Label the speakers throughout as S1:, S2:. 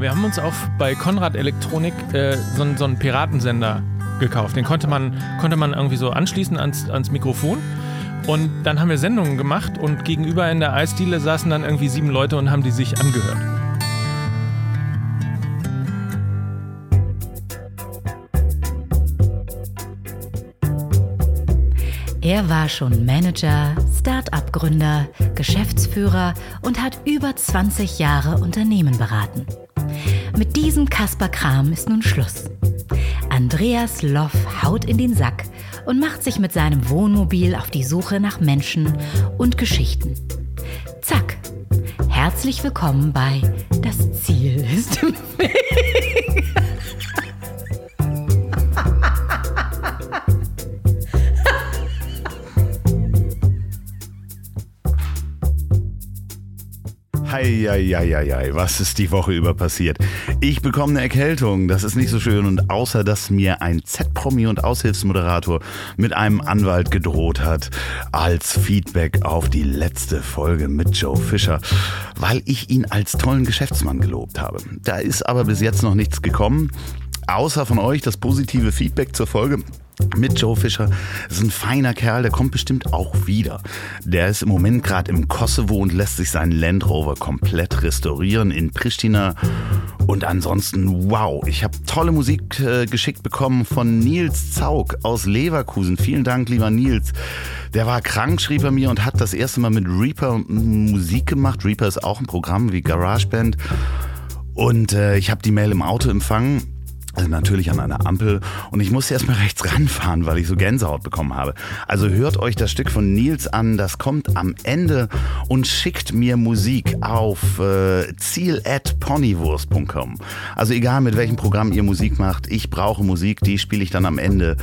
S1: Wir haben uns auf bei Konrad Elektronik äh, so, so einen Piratensender gekauft. Den konnte man, konnte man irgendwie so anschließen ans, ans Mikrofon. Und dann haben wir Sendungen gemacht und gegenüber in der Eisdiele saßen dann irgendwie sieben Leute und haben die sich angehört.
S2: Er war schon Manager, Start-up-Gründer, Geschäftsführer und hat über 20 Jahre Unternehmen beraten. Mit diesem Kasper Kram ist nun Schluss. Andreas Loff haut in den Sack und macht sich mit seinem Wohnmobil auf die Suche nach Menschen und Geschichten. Zack. Herzlich willkommen bei Das Ziel ist im Weg.
S3: Eieieiei, was ist die Woche über passiert? Ich bekomme eine Erkältung, das ist nicht so schön. Und außer dass mir ein Z-Promi und Aushilfsmoderator mit einem Anwalt gedroht hat, als Feedback auf die letzte Folge mit Joe Fischer, weil ich ihn als tollen Geschäftsmann gelobt habe. Da ist aber bis jetzt noch nichts gekommen. Außer von euch das positive Feedback zur Folge mit Joe Fischer. Das ist ein feiner Kerl, der kommt bestimmt auch wieder. Der ist im Moment gerade im Kosovo und lässt sich seinen Land Rover komplett restaurieren in Pristina. Und ansonsten, wow, ich habe tolle Musik äh, geschickt bekommen von Nils Zaug aus Leverkusen. Vielen Dank, lieber Nils. Der war krank, schrieb er mir, und hat das erste Mal mit Reaper Musik gemacht. Reaper ist auch ein Programm wie GarageBand. Und äh, ich habe die Mail im Auto empfangen also natürlich an einer Ampel und ich musste erstmal rechts ranfahren, weil ich so Gänsehaut bekommen habe. Also hört euch das Stück von Nils an, das kommt am Ende und schickt mir Musik auf äh, ziel@ponywurst.com. Also egal mit welchem Programm ihr Musik macht, ich brauche Musik, die spiele ich dann am Ende.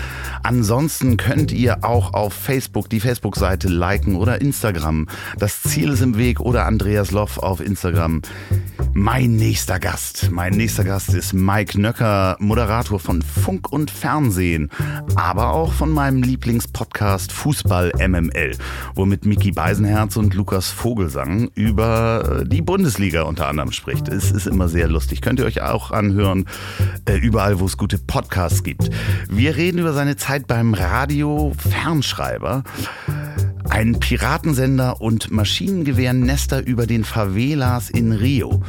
S3: Ansonsten könnt ihr auch auf Facebook die Facebook-Seite liken oder Instagram. Das Ziel ist im Weg oder Andreas Loff auf Instagram. Mein nächster Gast, mein nächster Gast ist Mike Nöcker, Moderator von Funk und Fernsehen, aber auch von meinem Lieblingspodcast Fußball MML, womit Mickey Beisenherz und Lukas Vogelsang über äh, die Bundesliga unter anderem spricht. Es ist immer sehr lustig. Könnt ihr euch auch anhören, äh, überall, wo es gute Podcasts gibt. Wir reden über seine Zeit beim Radio Fernschreiber ein Piratensender und Maschinengewehrnester über den Favelas in Rio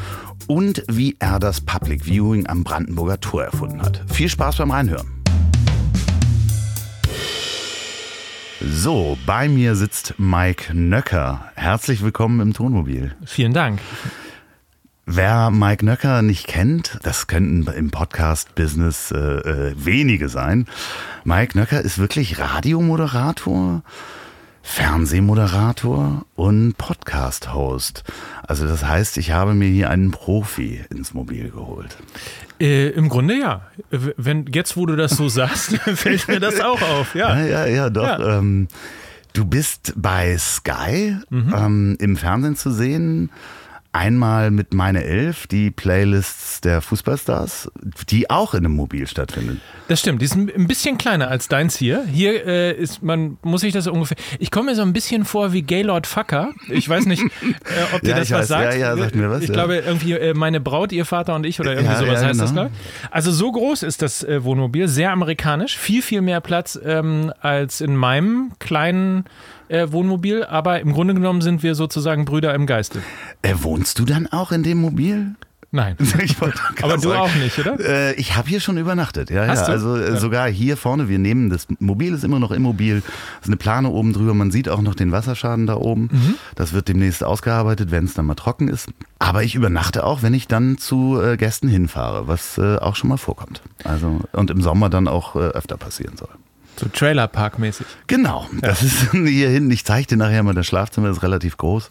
S3: und wie er das Public Viewing am Brandenburger Tor erfunden hat. Viel Spaß beim Reinhören. So, bei mir sitzt Mike Nöcker. Herzlich willkommen im Tonmobil.
S1: Vielen Dank.
S3: Wer Mike Nöcker nicht kennt, das könnten im Podcast-Business äh, äh, wenige sein. Mike Nöcker ist wirklich Radiomoderator, Fernsehmoderator und Podcast-Host. Also das heißt, ich habe mir hier einen Profi ins Mobil geholt.
S1: Äh, Im Grunde ja. Wenn jetzt, wo du das so sagst, fällt mir das auch auf. Ja,
S3: ja, ja, ja doch. Ja. Ähm, du bist bei Sky mhm. ähm, im Fernsehen zu sehen. Einmal mit meine Elf, die Playlists der Fußballstars, die auch in einem Mobil stattfinden.
S1: Das stimmt, die ist ein bisschen kleiner als deins hier. Hier äh, ist man, muss ich das ungefähr. Ich komme mir so ein bisschen vor wie Gaylord Fucker. Ich weiß nicht, äh, ob dir ja, das was weiß. sagt.
S3: Ja, ja, sagt mir was.
S1: Ich ja. glaube, irgendwie äh, meine Braut, ihr Vater und ich oder irgendwie ja, sowas heißt genau. das, glaube ich. Also so groß ist das äh, Wohnmobil, sehr amerikanisch, viel, viel mehr Platz ähm, als in meinem kleinen äh, Wohnmobil, aber im Grunde genommen sind wir sozusagen Brüder im Geiste.
S3: Äh, wohnst du dann auch in dem Mobil?
S1: Nein. Aber du sagen. auch nicht, oder?
S3: Äh, ich habe hier schon übernachtet. Ja, Hast ja. Du? Also äh, ja. sogar hier vorne. Wir nehmen das Mobil ist immer noch immobil. Es ist eine Plane oben drüber. Man sieht auch noch den Wasserschaden da oben. Mhm. Das wird demnächst ausgearbeitet, wenn es dann mal trocken ist. Aber ich übernachte auch, wenn ich dann zu äh, Gästen hinfahre, was äh, auch schon mal vorkommt. Also und im Sommer dann auch äh, öfter passieren soll.
S1: So Trailerpark-mäßig.
S3: Genau, das ist hier hinten. Ich zeige dir nachher mal, das Schlafzimmer ist relativ groß.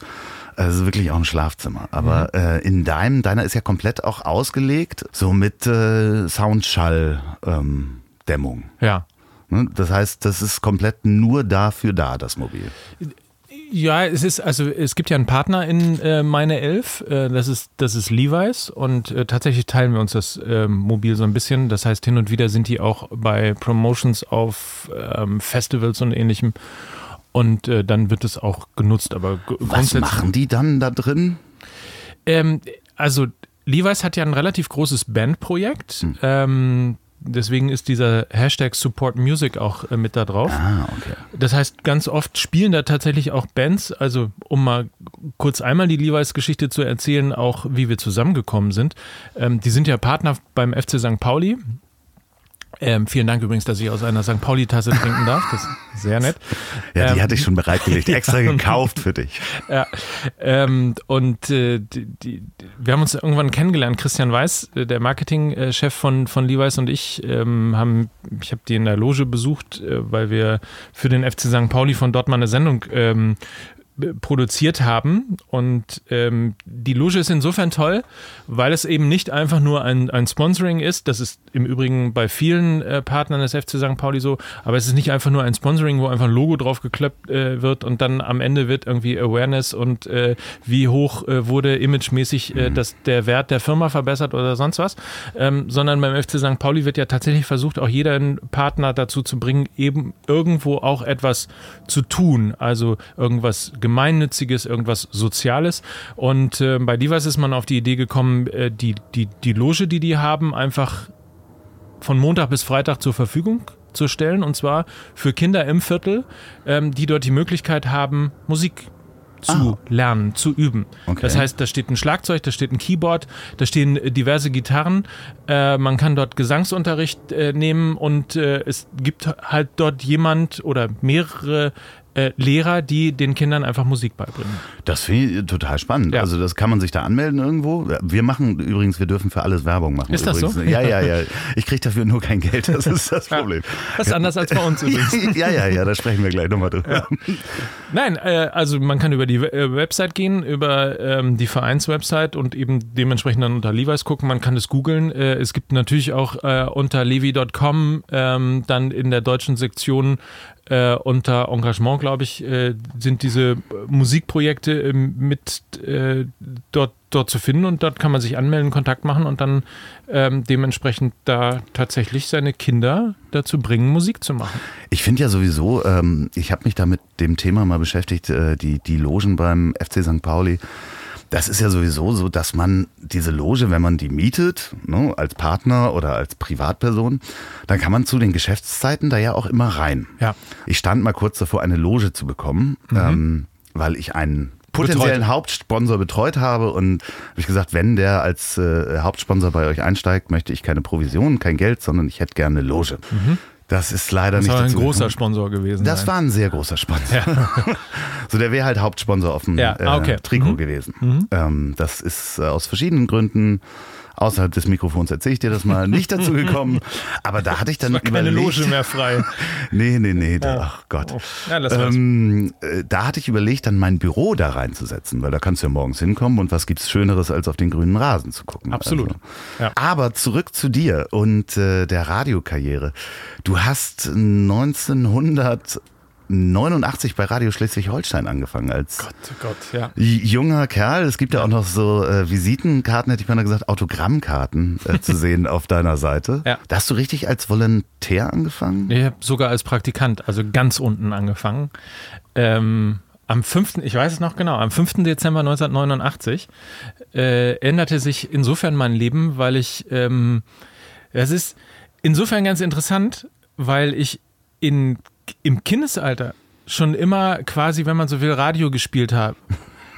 S3: Also wirklich auch ein Schlafzimmer. Aber mhm. äh, in deinem, deiner ist ja komplett auch ausgelegt, so mit äh, Soundschall-Dämmung. Ähm,
S1: ja.
S3: Ne? Das heißt, das ist komplett nur dafür da, das Mobil.
S1: Ja, es ist, also es gibt ja einen Partner in äh, meine Elf, äh, das ist, das ist Levi's und äh, tatsächlich teilen wir uns das ähm, Mobil so ein bisschen. Das heißt, hin und wieder sind die auch bei Promotions auf ähm, Festivals und ähnlichem. Und äh, dann wird es auch genutzt. Aber
S3: Was machen die dann da drin?
S1: Ähm, also Levi's hat ja ein relativ großes Bandprojekt.
S3: Hm.
S1: Ähm, deswegen ist dieser Hashtag Support Music auch äh, mit da drauf.
S3: Ah, okay.
S1: Das heißt, ganz oft spielen da tatsächlich auch Bands, also um mal kurz einmal die Levi's-Geschichte zu erzählen, auch wie wir zusammengekommen sind. Ähm, die sind ja Partner beim FC St. Pauli. Ähm, vielen Dank übrigens, dass ich aus einer St. Pauli-Tasse trinken darf. Das ist sehr nett.
S3: Ja, die
S1: Ähm,
S3: hatte ich schon bereitgelegt, extra gekauft für dich.
S1: Ja, ähm, und äh, die, die, wir haben uns irgendwann kennengelernt. Christian Weiß, äh, der Marketingchef von, von Levi's und ich, ähm, haben, ich habe die in der Loge besucht, äh, weil wir für den FC St. Pauli von dort mal eine Sendung ähm, produziert haben. Und ähm, die Loge ist insofern toll, weil es eben nicht einfach nur ein, ein Sponsoring ist. Das ist im Übrigen bei vielen äh, Partnern des FC St. Pauli so. Aber es ist nicht einfach nur ein Sponsoring, wo einfach ein Logo drauf geklappt äh, wird und dann am Ende wird irgendwie Awareness und äh, wie hoch äh, wurde imagemäßig äh, das, der Wert der Firma verbessert oder sonst was. Ähm, sondern beim FC St. Pauli wird ja tatsächlich versucht, auch jeden Partner dazu zu bringen, eben irgendwo auch etwas zu tun. Also irgendwas Gemeinnütziges, irgendwas Soziales. Und äh, bei Divas ist man auf die Idee gekommen, äh, die, die, die Loge, die die haben, einfach von Montag bis Freitag zur Verfügung zu stellen. Und zwar für Kinder im Viertel, ähm, die dort die Möglichkeit haben, Musik zu lernen, zu üben.
S3: Okay.
S1: Das heißt, da steht ein Schlagzeug, da steht ein Keyboard, da stehen äh, diverse Gitarren. Äh, man kann dort Gesangsunterricht äh, nehmen und äh, es gibt halt dort jemand oder mehrere äh, Lehrer, die den Kindern einfach Musik beibringen.
S3: Das finde ich total spannend.
S1: Ja.
S3: Also das kann man sich da anmelden irgendwo. Wir machen übrigens, wir dürfen für alles Werbung machen.
S1: Ist das
S3: übrigens.
S1: so?
S3: Ja, ja, ja. Ich kriege dafür nur kein Geld. Das ist das Problem.
S1: Das ist anders als bei uns übrigens.
S3: ja, ja, ja. Da sprechen wir gleich nochmal drüber.
S1: Nein, äh, also man kann über die äh, Website gehen, über ähm, die Vereinswebsite und eben dementsprechend dann unter Levi's gucken. Man kann es googeln. Äh, es gibt natürlich auch unter levi.com ähm, dann in der deutschen Sektion äh, unter Engagement, glaube ich, äh, sind diese äh, Musikprojekte ähm, mit äh, dort, dort zu finden und dort kann man sich anmelden, Kontakt machen und dann ähm, dementsprechend da tatsächlich seine Kinder dazu bringen, Musik zu machen.
S3: Ich finde ja sowieso, ähm, ich habe mich da mit dem Thema mal beschäftigt, äh, die, die Logen beim FC St. Pauli. Das ist ja sowieso so, dass man diese Loge, wenn man die mietet, ne, als Partner oder als Privatperson, dann kann man zu den Geschäftszeiten da ja auch immer rein.
S1: Ja.
S3: Ich stand mal kurz davor, eine Loge zu bekommen, ähm, weil ich einen potenziellen
S1: Betreut.
S3: Hauptsponsor betreut habe und habe ich gesagt, wenn der als äh, Hauptsponsor bei euch einsteigt, möchte ich keine Provision, kein Geld, sondern ich hätte gerne eine Loge. Das ist leider
S1: Das
S3: nicht
S1: soll ein
S3: dazu
S1: großer
S3: gekommen.
S1: Sponsor gewesen
S3: Das
S1: sein.
S3: war ein sehr großer Sponsor. so, der wäre halt Hauptsponsor auf dem
S1: Ja,
S3: äh,
S1: ah, okay.
S3: Trikot
S1: Mhm.
S3: gewesen. Ähm, das ist äh, aus verschiedenen Gründen. Außerhalb des Mikrofons erzähle ich dir das mal nicht dazu gekommen. Aber da hatte ich dann
S1: war keine
S3: überlegt.
S1: Loge mehr frei.
S3: Nee, nee, nee. Da, ach Gott.
S1: Ja, lass.
S3: Ähm, äh, da hatte ich überlegt, dann mein Büro da reinzusetzen, weil da kannst du ja morgens hinkommen und was gibt's Schöneres, als auf den grünen Rasen zu gucken.
S1: Absolut.
S3: Also.
S1: Ja.
S3: Aber zurück zu dir und äh, der Radiokarriere. Du hast 1989 bei Radio Schleswig-Holstein angefangen als
S1: Gott, oh Gott, ja.
S3: junger Kerl. Es gibt ja auch noch so äh, Visitenkarten, hätte ich mal gesagt, Autogrammkarten äh, zu sehen auf deiner Seite.
S1: Ja.
S3: Da hast du richtig als Volontär angefangen?
S1: Ich habe sogar als Praktikant, also ganz unten angefangen. Ähm, am 5., ich weiß es noch genau, am 5. Dezember 1989 äh, änderte sich insofern mein Leben, weil ich, ähm, es ist insofern ganz interessant, weil ich in, im Kindesalter schon immer quasi, wenn man so will, Radio gespielt habe.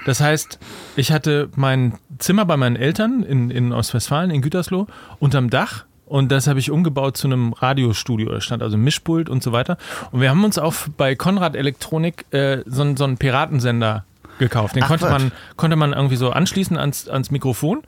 S1: Das heißt, ich hatte mein Zimmer bei meinen Eltern in, in Ostwestfalen, in Gütersloh, unterm Dach. Und das habe ich umgebaut zu einem Radiostudio. Da stand also Mischpult und so weiter. Und wir haben uns auch bei Konrad Elektronik äh, so, einen- so einen Piratensender gekauft. Den
S3: Ach,
S1: konnte, man, konnte man irgendwie so anschließen ans, ans Mikrofon.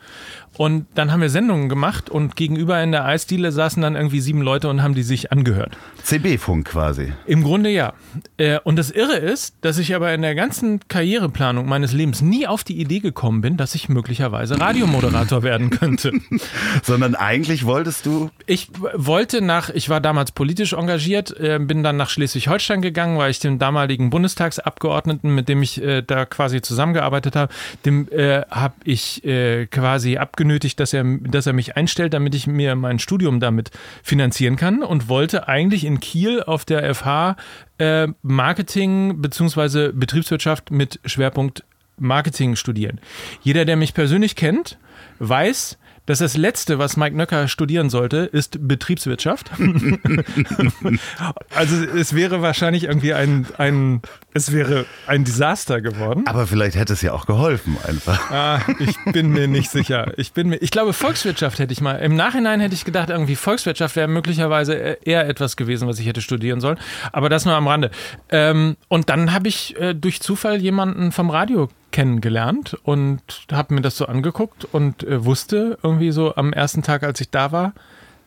S1: Und dann haben wir Sendungen gemacht und gegenüber in der Eisdiele saßen dann irgendwie sieben Leute und haben die sich angehört.
S3: CB-Funk quasi.
S1: Im Grunde ja. Äh, Und das Irre ist, dass ich aber in der ganzen Karriereplanung meines Lebens nie auf die Idee gekommen bin, dass ich möglicherweise Radiomoderator werden könnte.
S3: Sondern eigentlich wolltest du.
S1: Ich wollte nach, ich war damals politisch engagiert, äh, bin dann nach Schleswig-Holstein gegangen, weil ich dem damaligen Bundestagsabgeordneten, mit dem ich äh, da quasi zusammengearbeitet habe, dem äh, habe ich äh, quasi abgenötigt, dass er, dass er mich einstellt, damit ich mir mein Studium damit finanzieren kann und wollte eigentlich in Kiel auf der FH äh, Marketing bzw. Betriebswirtschaft mit Schwerpunkt Marketing studieren. Jeder, der mich persönlich kennt, weiß, dass das Letzte, was Mike Nöcker studieren sollte, ist Betriebswirtschaft. also es wäre wahrscheinlich irgendwie ein, ein, es wäre ein Desaster geworden.
S3: Aber vielleicht hätte es ja auch geholfen einfach.
S1: Ah, ich bin mir nicht sicher. Ich bin mir, ich glaube Volkswirtschaft hätte ich mal. Im Nachhinein hätte ich gedacht, irgendwie Volkswirtschaft wäre möglicherweise eher etwas gewesen, was ich hätte studieren sollen. Aber das nur am Rande. Ähm, und dann habe ich äh, durch Zufall jemanden vom Radio kennengelernt und habe mir das so angeguckt und äh, wusste irgendwie so am ersten Tag, als ich da war,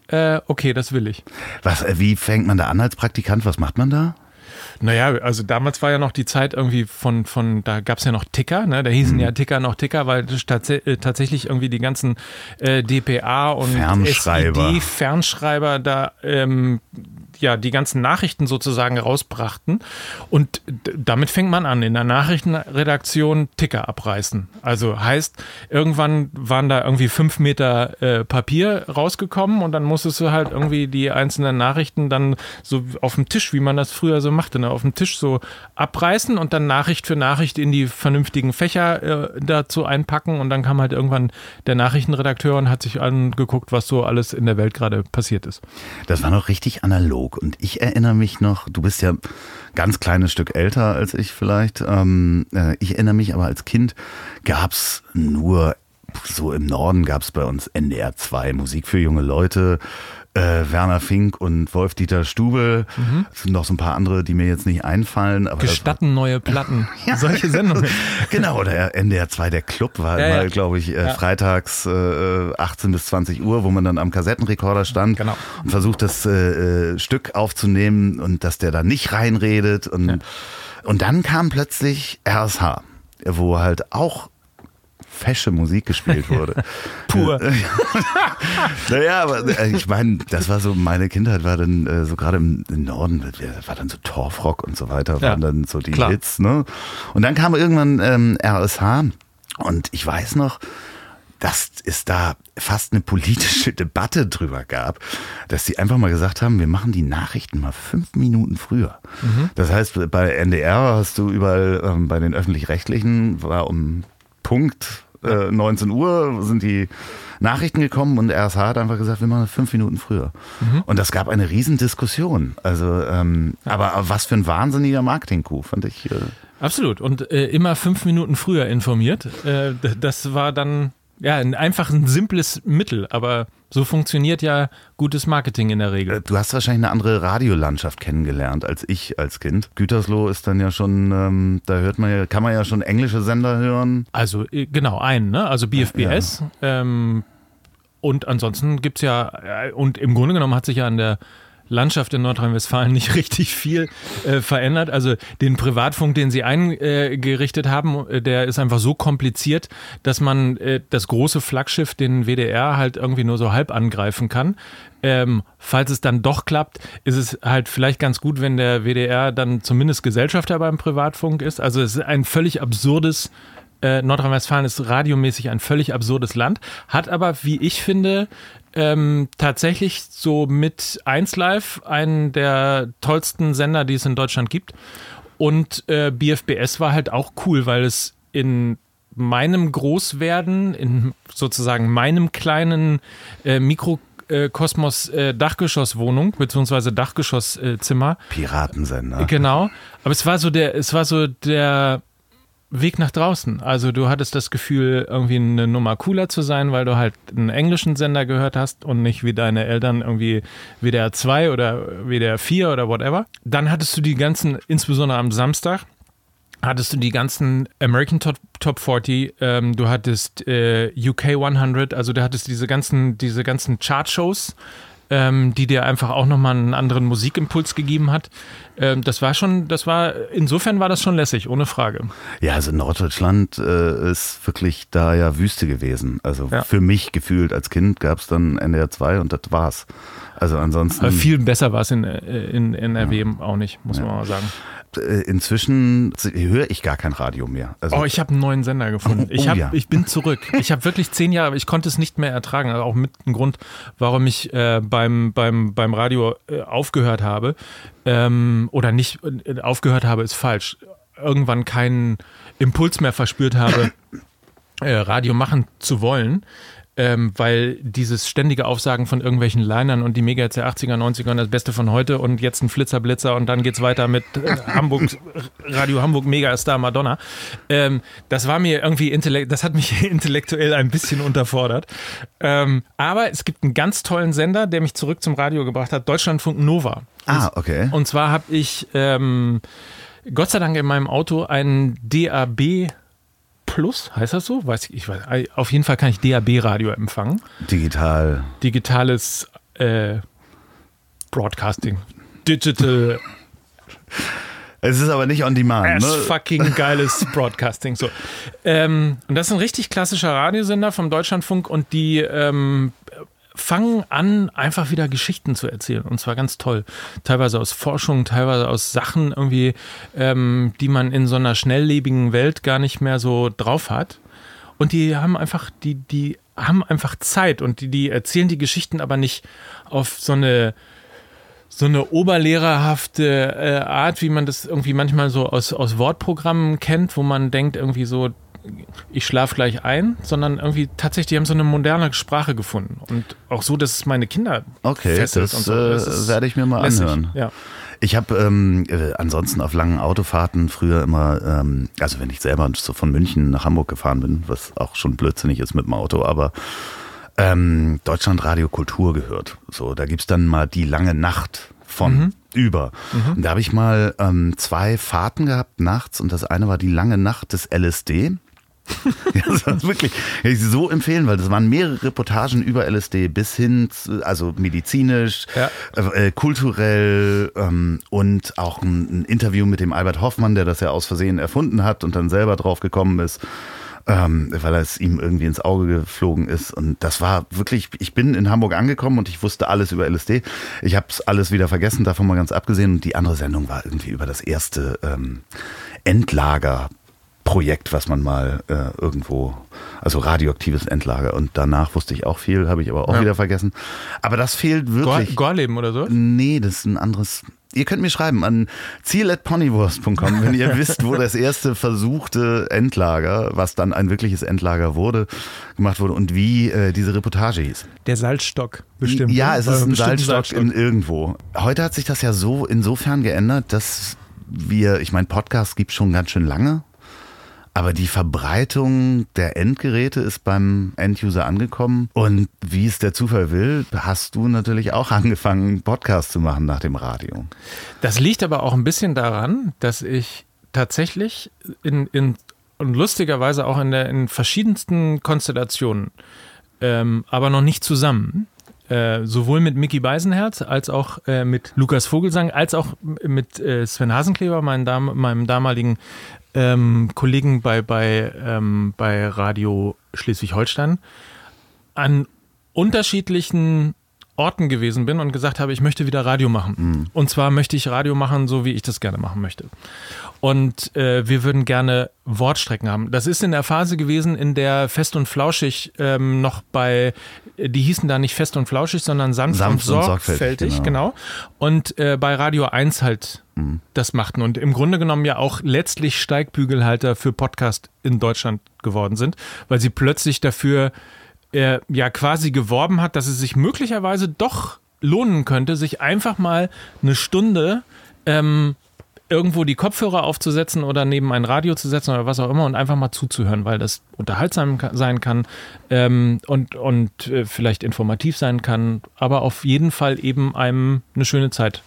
S1: äh, okay, das will ich.
S3: Was, äh, wie fängt man da an als Praktikant? Was macht man da?
S1: Naja, also damals war ja noch die Zeit irgendwie von, von da gab es ja noch Ticker, ne? da hießen mhm. ja Ticker noch Ticker, weil tats äh, tatsächlich irgendwie die ganzen äh, DPA und
S3: Fernschreiber.
S1: Fernschreiber da ähm, ja die ganzen Nachrichten sozusagen rausbrachten. Und damit fängt man an, in der Nachrichtenredaktion Ticker abreißen. Also heißt, irgendwann waren da irgendwie fünf Meter äh, Papier rausgekommen und dann musstest du halt irgendwie die einzelnen Nachrichten dann so auf dem Tisch, wie man das früher so machte, ne, auf dem Tisch so abreißen und dann Nachricht für Nachricht in die vernünftigen Fächer äh, dazu einpacken und dann kam halt irgendwann der Nachrichtenredakteur und hat sich angeguckt, was so alles in der Welt gerade passiert ist.
S3: Das war noch richtig analog. Dialog. Und ich erinnere mich noch, du bist ja ganz kleines Stück älter als ich vielleicht. Ähm, äh, ich erinnere mich aber als Kind gab es nur so im Norden gab es bei uns NDR 2 Musik für junge Leute äh, Werner Fink und Wolf-Dieter Stubel. Mhm. Es sind noch so ein paar andere, die mir jetzt nicht einfallen. Aber
S1: Gestatten neue Platten. ja. Solche Sendungen.
S3: genau, der NDR 2, der Club war ja, mal, ja. glaube ich, äh, freitags äh, 18 bis 20 Uhr, wo man dann am Kassettenrekorder stand genau. und versucht, das äh, äh Stück aufzunehmen und dass der da nicht reinredet. Und, und dann kam plötzlich RSH, wo halt auch fesche Musik gespielt wurde.
S1: Pur.
S3: naja, aber äh, ich meine, das war so, meine Kindheit war dann äh, so gerade im, Norden, war dann so Torfrock und so weiter, waren ja, dann so die klar. Hits. Ne? Und dann kam irgendwann ähm, RSH und ich weiß noch, dass es da fast eine politische Debatte drüber gab, dass sie einfach mal gesagt haben, wir machen die Nachrichten mal fünf Minuten früher. Mhm. Das heißt, bei NDR hast du überall ähm, bei den öffentlich-rechtlichen war um Punkt äh, 19 Uhr sind die Nachrichten gekommen und RSH hat einfach gesagt, wir machen fünf Minuten früher. Mhm. Und das gab eine Riesendiskussion. Also, ähm, ja. aber was für ein wahnsinniger Marketing-Coup, fand ich. Äh
S1: Absolut. Und äh, immer fünf Minuten früher informiert. Äh, das war dann ja, einfach ein simples Mittel, aber so funktioniert ja gutes Marketing in der Regel. Äh,
S3: du hast wahrscheinlich eine andere Radiolandschaft kennengelernt als ich als Kind. Gütersloh ist dann ja schon, ähm, da hört man ja, kann man ja schon englische Sender hören.
S1: Also äh, genau, einen, ne? Also BFBS. Ja. Ähm, und ansonsten gibt es ja, äh, und im Grunde genommen hat sich ja an der Landschaft in Nordrhein-Westfalen nicht richtig viel äh, verändert. Also den Privatfunk, den sie eingerichtet haben, äh, der ist einfach so kompliziert, dass man äh, das große Flaggschiff, den WDR, halt irgendwie nur so halb angreifen kann. Ähm, falls es dann doch klappt, ist es halt vielleicht ganz gut, wenn der WDR dann zumindest Gesellschafter beim Privatfunk ist. Also es ist ein völlig absurdes äh, Nordrhein-Westfalen ist radiomäßig ein völlig absurdes Land, hat aber, wie ich finde, ähm, tatsächlich so mit 1Live einen der tollsten Sender, die es in Deutschland gibt. Und äh, BFBS war halt auch cool, weil es in meinem Großwerden, in sozusagen meinem kleinen äh, Mikrokosmos äh, Dachgeschosswohnung beziehungsweise Dachgeschosszimmer.
S3: Piratensender.
S1: Genau. Aber es war so der, es war so der Weg nach draußen. Also du hattest das Gefühl, irgendwie eine Nummer cooler zu sein, weil du halt einen englischen Sender gehört hast und nicht wie deine Eltern irgendwie WDR 2 oder WDR 4 oder whatever. Dann hattest du die ganzen, insbesondere am Samstag, hattest du die ganzen American Top, Top 40, ähm, du hattest äh, UK 100, also du hattest diese ganzen, diese ganzen Chartshows, ähm, die dir einfach auch nochmal einen anderen Musikimpuls gegeben hat. Ähm, das war schon, das war, insofern war das schon lässig, ohne Frage.
S3: Ja, also Norddeutschland äh, ist wirklich da ja Wüste gewesen. Also ja. für mich gefühlt als Kind gab es dann NDR 2 und das war's. Also ansonsten. Aber
S1: viel besser war es in, äh, in, in NRW ja. auch nicht, muss ja. man mal sagen.
S3: Äh, inzwischen höre ich gar kein Radio mehr.
S1: Also oh, ich habe einen neuen Sender gefunden. Ich, oh, hab, ja. ich bin zurück. Ich habe wirklich zehn Jahre, ich konnte es nicht mehr ertragen. Also auch mit einem Grund, warum ich äh, beim, beim, beim Radio äh, aufgehört habe. Ähm, oder nicht äh, aufgehört habe, ist falsch. Irgendwann keinen Impuls mehr verspürt habe. äh, Radio machen zu wollen, ähm, weil dieses ständige Aufsagen von irgendwelchen Linern und die Mega-Hits der 80er, 90er und das Beste von heute und jetzt ein Flitzer-Blitzer und dann geht's weiter mit äh, Hamburg, Radio Hamburg Megastar Madonna. Ähm, das war mir irgendwie intellekt, das hat mich intellektuell ein bisschen unterfordert. Ähm, aber es gibt einen ganz tollen Sender, der mich zurück zum Radio gebracht hat, Deutschlandfunk Nova.
S3: Ah, okay.
S1: Und zwar habe ich ähm, Gott sei Dank in meinem Auto einen DAB Plus, heißt das so? Weiß ich, ich weiß, auf jeden Fall kann ich DAB-Radio empfangen.
S3: Digital.
S1: Digitales äh, Broadcasting. Digital
S3: Es ist aber nicht on demand,
S1: ass
S3: ne?
S1: fucking geiles Broadcasting. So. Ähm, und das ist ein richtig klassischer Radiosender vom Deutschlandfunk und die ähm, fangen an, einfach wieder Geschichten zu erzählen. Und zwar ganz toll. Teilweise aus Forschung, teilweise aus Sachen irgendwie, ähm, die man in so einer schnelllebigen Welt gar nicht mehr so drauf hat. Und die haben einfach, die, die haben einfach Zeit und die, die erzählen die Geschichten aber nicht auf so eine so eine oberlehrerhafte äh, Art, wie man das irgendwie manchmal so aus, aus Wortprogrammen kennt, wo man denkt irgendwie so, ich schlafe gleich ein, sondern irgendwie tatsächlich, die haben so eine moderne Sprache gefunden. Und auch so, dass es meine Kinder
S3: Okay, das,
S1: und so.
S3: äh,
S1: Das ist
S3: werde ich mir mal
S1: lässig.
S3: anhören.
S1: Ja.
S3: Ich habe ähm, äh, ansonsten auf langen Autofahrten früher immer, ähm, also wenn ich selber so von München nach Hamburg gefahren bin, was auch schon blödsinnig ist mit dem Auto, aber ähm, Deutschlandradio Kultur gehört. So, da gibt's dann mal die lange Nacht von über. Und da habe ich mal ähm, zwei Fahrten gehabt nachts und das eine war die lange Nacht des LSD. ja, das war wirklich, ich so empfehlen, weil das waren mehrere Reportagen über LSD bis hin, zu, also medizinisch,
S1: Ja.
S3: äh, kulturell ähm, und auch ein, ein Interview mit dem Albert Hoffmann, der das ja aus Versehen erfunden hat und dann selber drauf gekommen ist, ähm, weil es ihm irgendwie ins Auge geflogen ist. Und das war wirklich, ich bin in Hamburg angekommen und ich wusste alles über LSD. Ich habe es alles wieder vergessen, davon mal ganz abgesehen. Und die andere Sendung war irgendwie über das erste ähm, Endlager. Projekt, was man mal äh, irgendwo, also radioaktives Endlager. Und danach wusste ich auch viel, habe ich aber auch
S1: Ja.
S3: wieder vergessen. Aber das fehlt
S1: Gor
S3: wirklich.
S1: Gorleben oder so?
S3: Nee, das ist ein anderes. Ihr könnt mir schreiben an ziel.ponywurst.com, wenn ihr wisst, wo das erste versuchte Endlager, was dann ein wirkliches Endlager wurde, gemacht wurde und wie äh, diese Reportage hieß.
S1: Der Salzstock, bestimmt.
S3: Ja,
S1: ne?
S3: es ist ein
S1: bestimmt
S3: Salzstock in irgendwo. Heute hat sich das ja so insofern geändert, dass wir, ich meine, Podcasts gibt schon ganz schön lange. Aber die Verbreitung der Endgeräte ist beim Enduser angekommen. Und wie es der Zufall will, hast du natürlich auch angefangen, Podcasts zu machen nach dem Radio.
S1: Das liegt aber auch ein bisschen daran, dass ich tatsächlich in, in und lustigerweise auch in, der, in verschiedensten Konstellationen, ähm, aber noch nicht zusammen, äh, sowohl mit Mickey Beisenherz als auch äh, mit Lukas Vogelsang, als auch mit äh, Sven Hasenkleber, meinem, Dam meinem damaligen ähm, Kollegen bei, bei, ähm, bei Radio Schleswig-Holstein, an unterschiedlichen Orten gewesen bin und gesagt habe, ich möchte wieder Radio machen. Und zwar möchte ich Radio machen, so wie ich das gerne machen möchte. Und äh, wir würden gerne Wortstrecken haben. Das ist in der Phase gewesen, in der Fest und Flauschig ähm, noch bei, die hießen da nicht Fest und Flauschig, sondern sanft,
S3: Sanft
S1: und
S3: und
S1: sorgfältig.
S3: sorgfältig,
S1: genau. Und äh, bei Radio 1 halt das machten und im Grunde genommen ja auch letztlich Steigbügelhalter für Podcast in Deutschland geworden sind, weil sie plötzlich dafür äh, ja quasi geworben hat, dass es sich möglicherweise doch lohnen könnte, sich einfach mal eine Stunde ähm, irgendwo die Kopfhörer aufzusetzen oder neben ein Radio zu setzen oder was auch immer und einfach mal zuzuhören, weil das unterhaltsam sein kann ähm, und, und äh, vielleicht informativ sein kann, aber auf jeden Fall eben einem eine schöne Zeit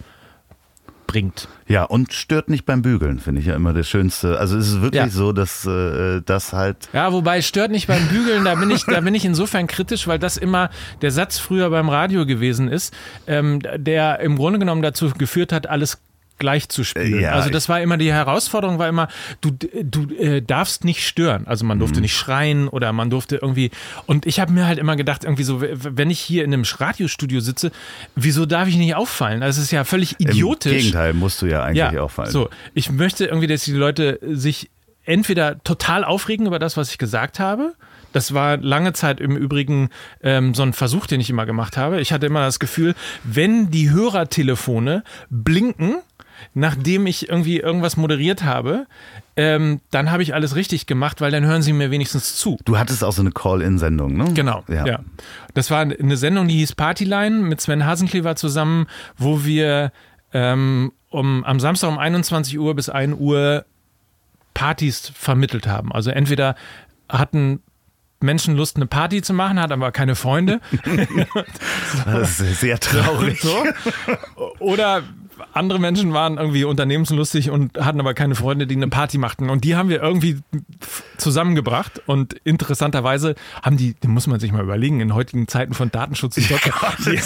S1: bringt.
S3: Ja, und stört nicht beim Bügeln, finde ich ja immer das Schönste. Also es ist wirklich
S1: Ja.
S3: so, dass äh, das halt.
S1: Ja, wobei stört nicht beim Bügeln, da bin ich, da bin ich insofern kritisch, weil das immer der Satz früher beim Radio gewesen ist, ähm, der im Grunde genommen dazu geführt hat, alles gleich zu spielen.
S3: Ja,
S1: also das war immer die Herausforderung, war immer, du, du äh, darfst nicht stören. Also man
S3: Mhm.
S1: durfte nicht schreien oder man durfte irgendwie. Und ich habe mir halt immer gedacht, irgendwie so, wenn ich hier in einem Radiostudio sitze, wieso darf ich nicht auffallen? Das ist ja völlig idiotisch.
S3: Im Gegenteil, musst du ja eigentlich auffallen.
S1: So, ich möchte irgendwie, dass die Leute sich entweder total aufregen über das, was ich gesagt habe. Das war lange Zeit im Übrigen ähm, so ein Versuch, den ich immer gemacht habe. Ich hatte immer das Gefühl, wenn die Hörertelefone blinken, nachdem ich irgendwie irgendwas moderiert habe, ähm, dann habe ich alles richtig gemacht, weil dann hören sie mir wenigstens zu.
S3: Du hattest auch so eine Call-In-Sendung, ne?
S1: Genau,
S3: Ja.
S1: ja. Das war eine Sendung, die hieß Partyline mit Sven Hasenklever zusammen, wo wir ähm, um, am Samstag um 21 Uhr bis 1 Uhr Partys vermittelt haben. Also entweder hatten Menschen Lust, eine Party zu machen, hatten aber keine Freunde.
S3: Das ist sehr traurig.
S1: So. Oder andere Menschen waren irgendwie unternehmenslustig und hatten aber keine Freunde, die eine Party machten. Und die haben wir irgendwie zusammengebracht. Und interessanterweise haben die, muss man sich mal überlegen, in heutigen Zeiten von Datenschutz und so, die,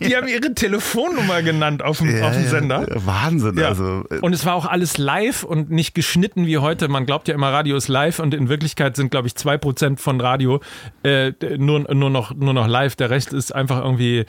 S1: die haben ihre Telefonnummer genannt auf dem,
S3: Ja,
S1: auf dem
S3: ja,
S1: Sender.
S3: Wahnsinn.
S1: Ja.
S3: Also, äh,
S1: und es war auch alles live und nicht geschnitten wie heute. Man glaubt ja immer, Radio ist live und in Wirklichkeit sind, glaube ich, 2% von Radio äh, nur, nur, noch, nur noch live. Der Rest ist einfach irgendwie.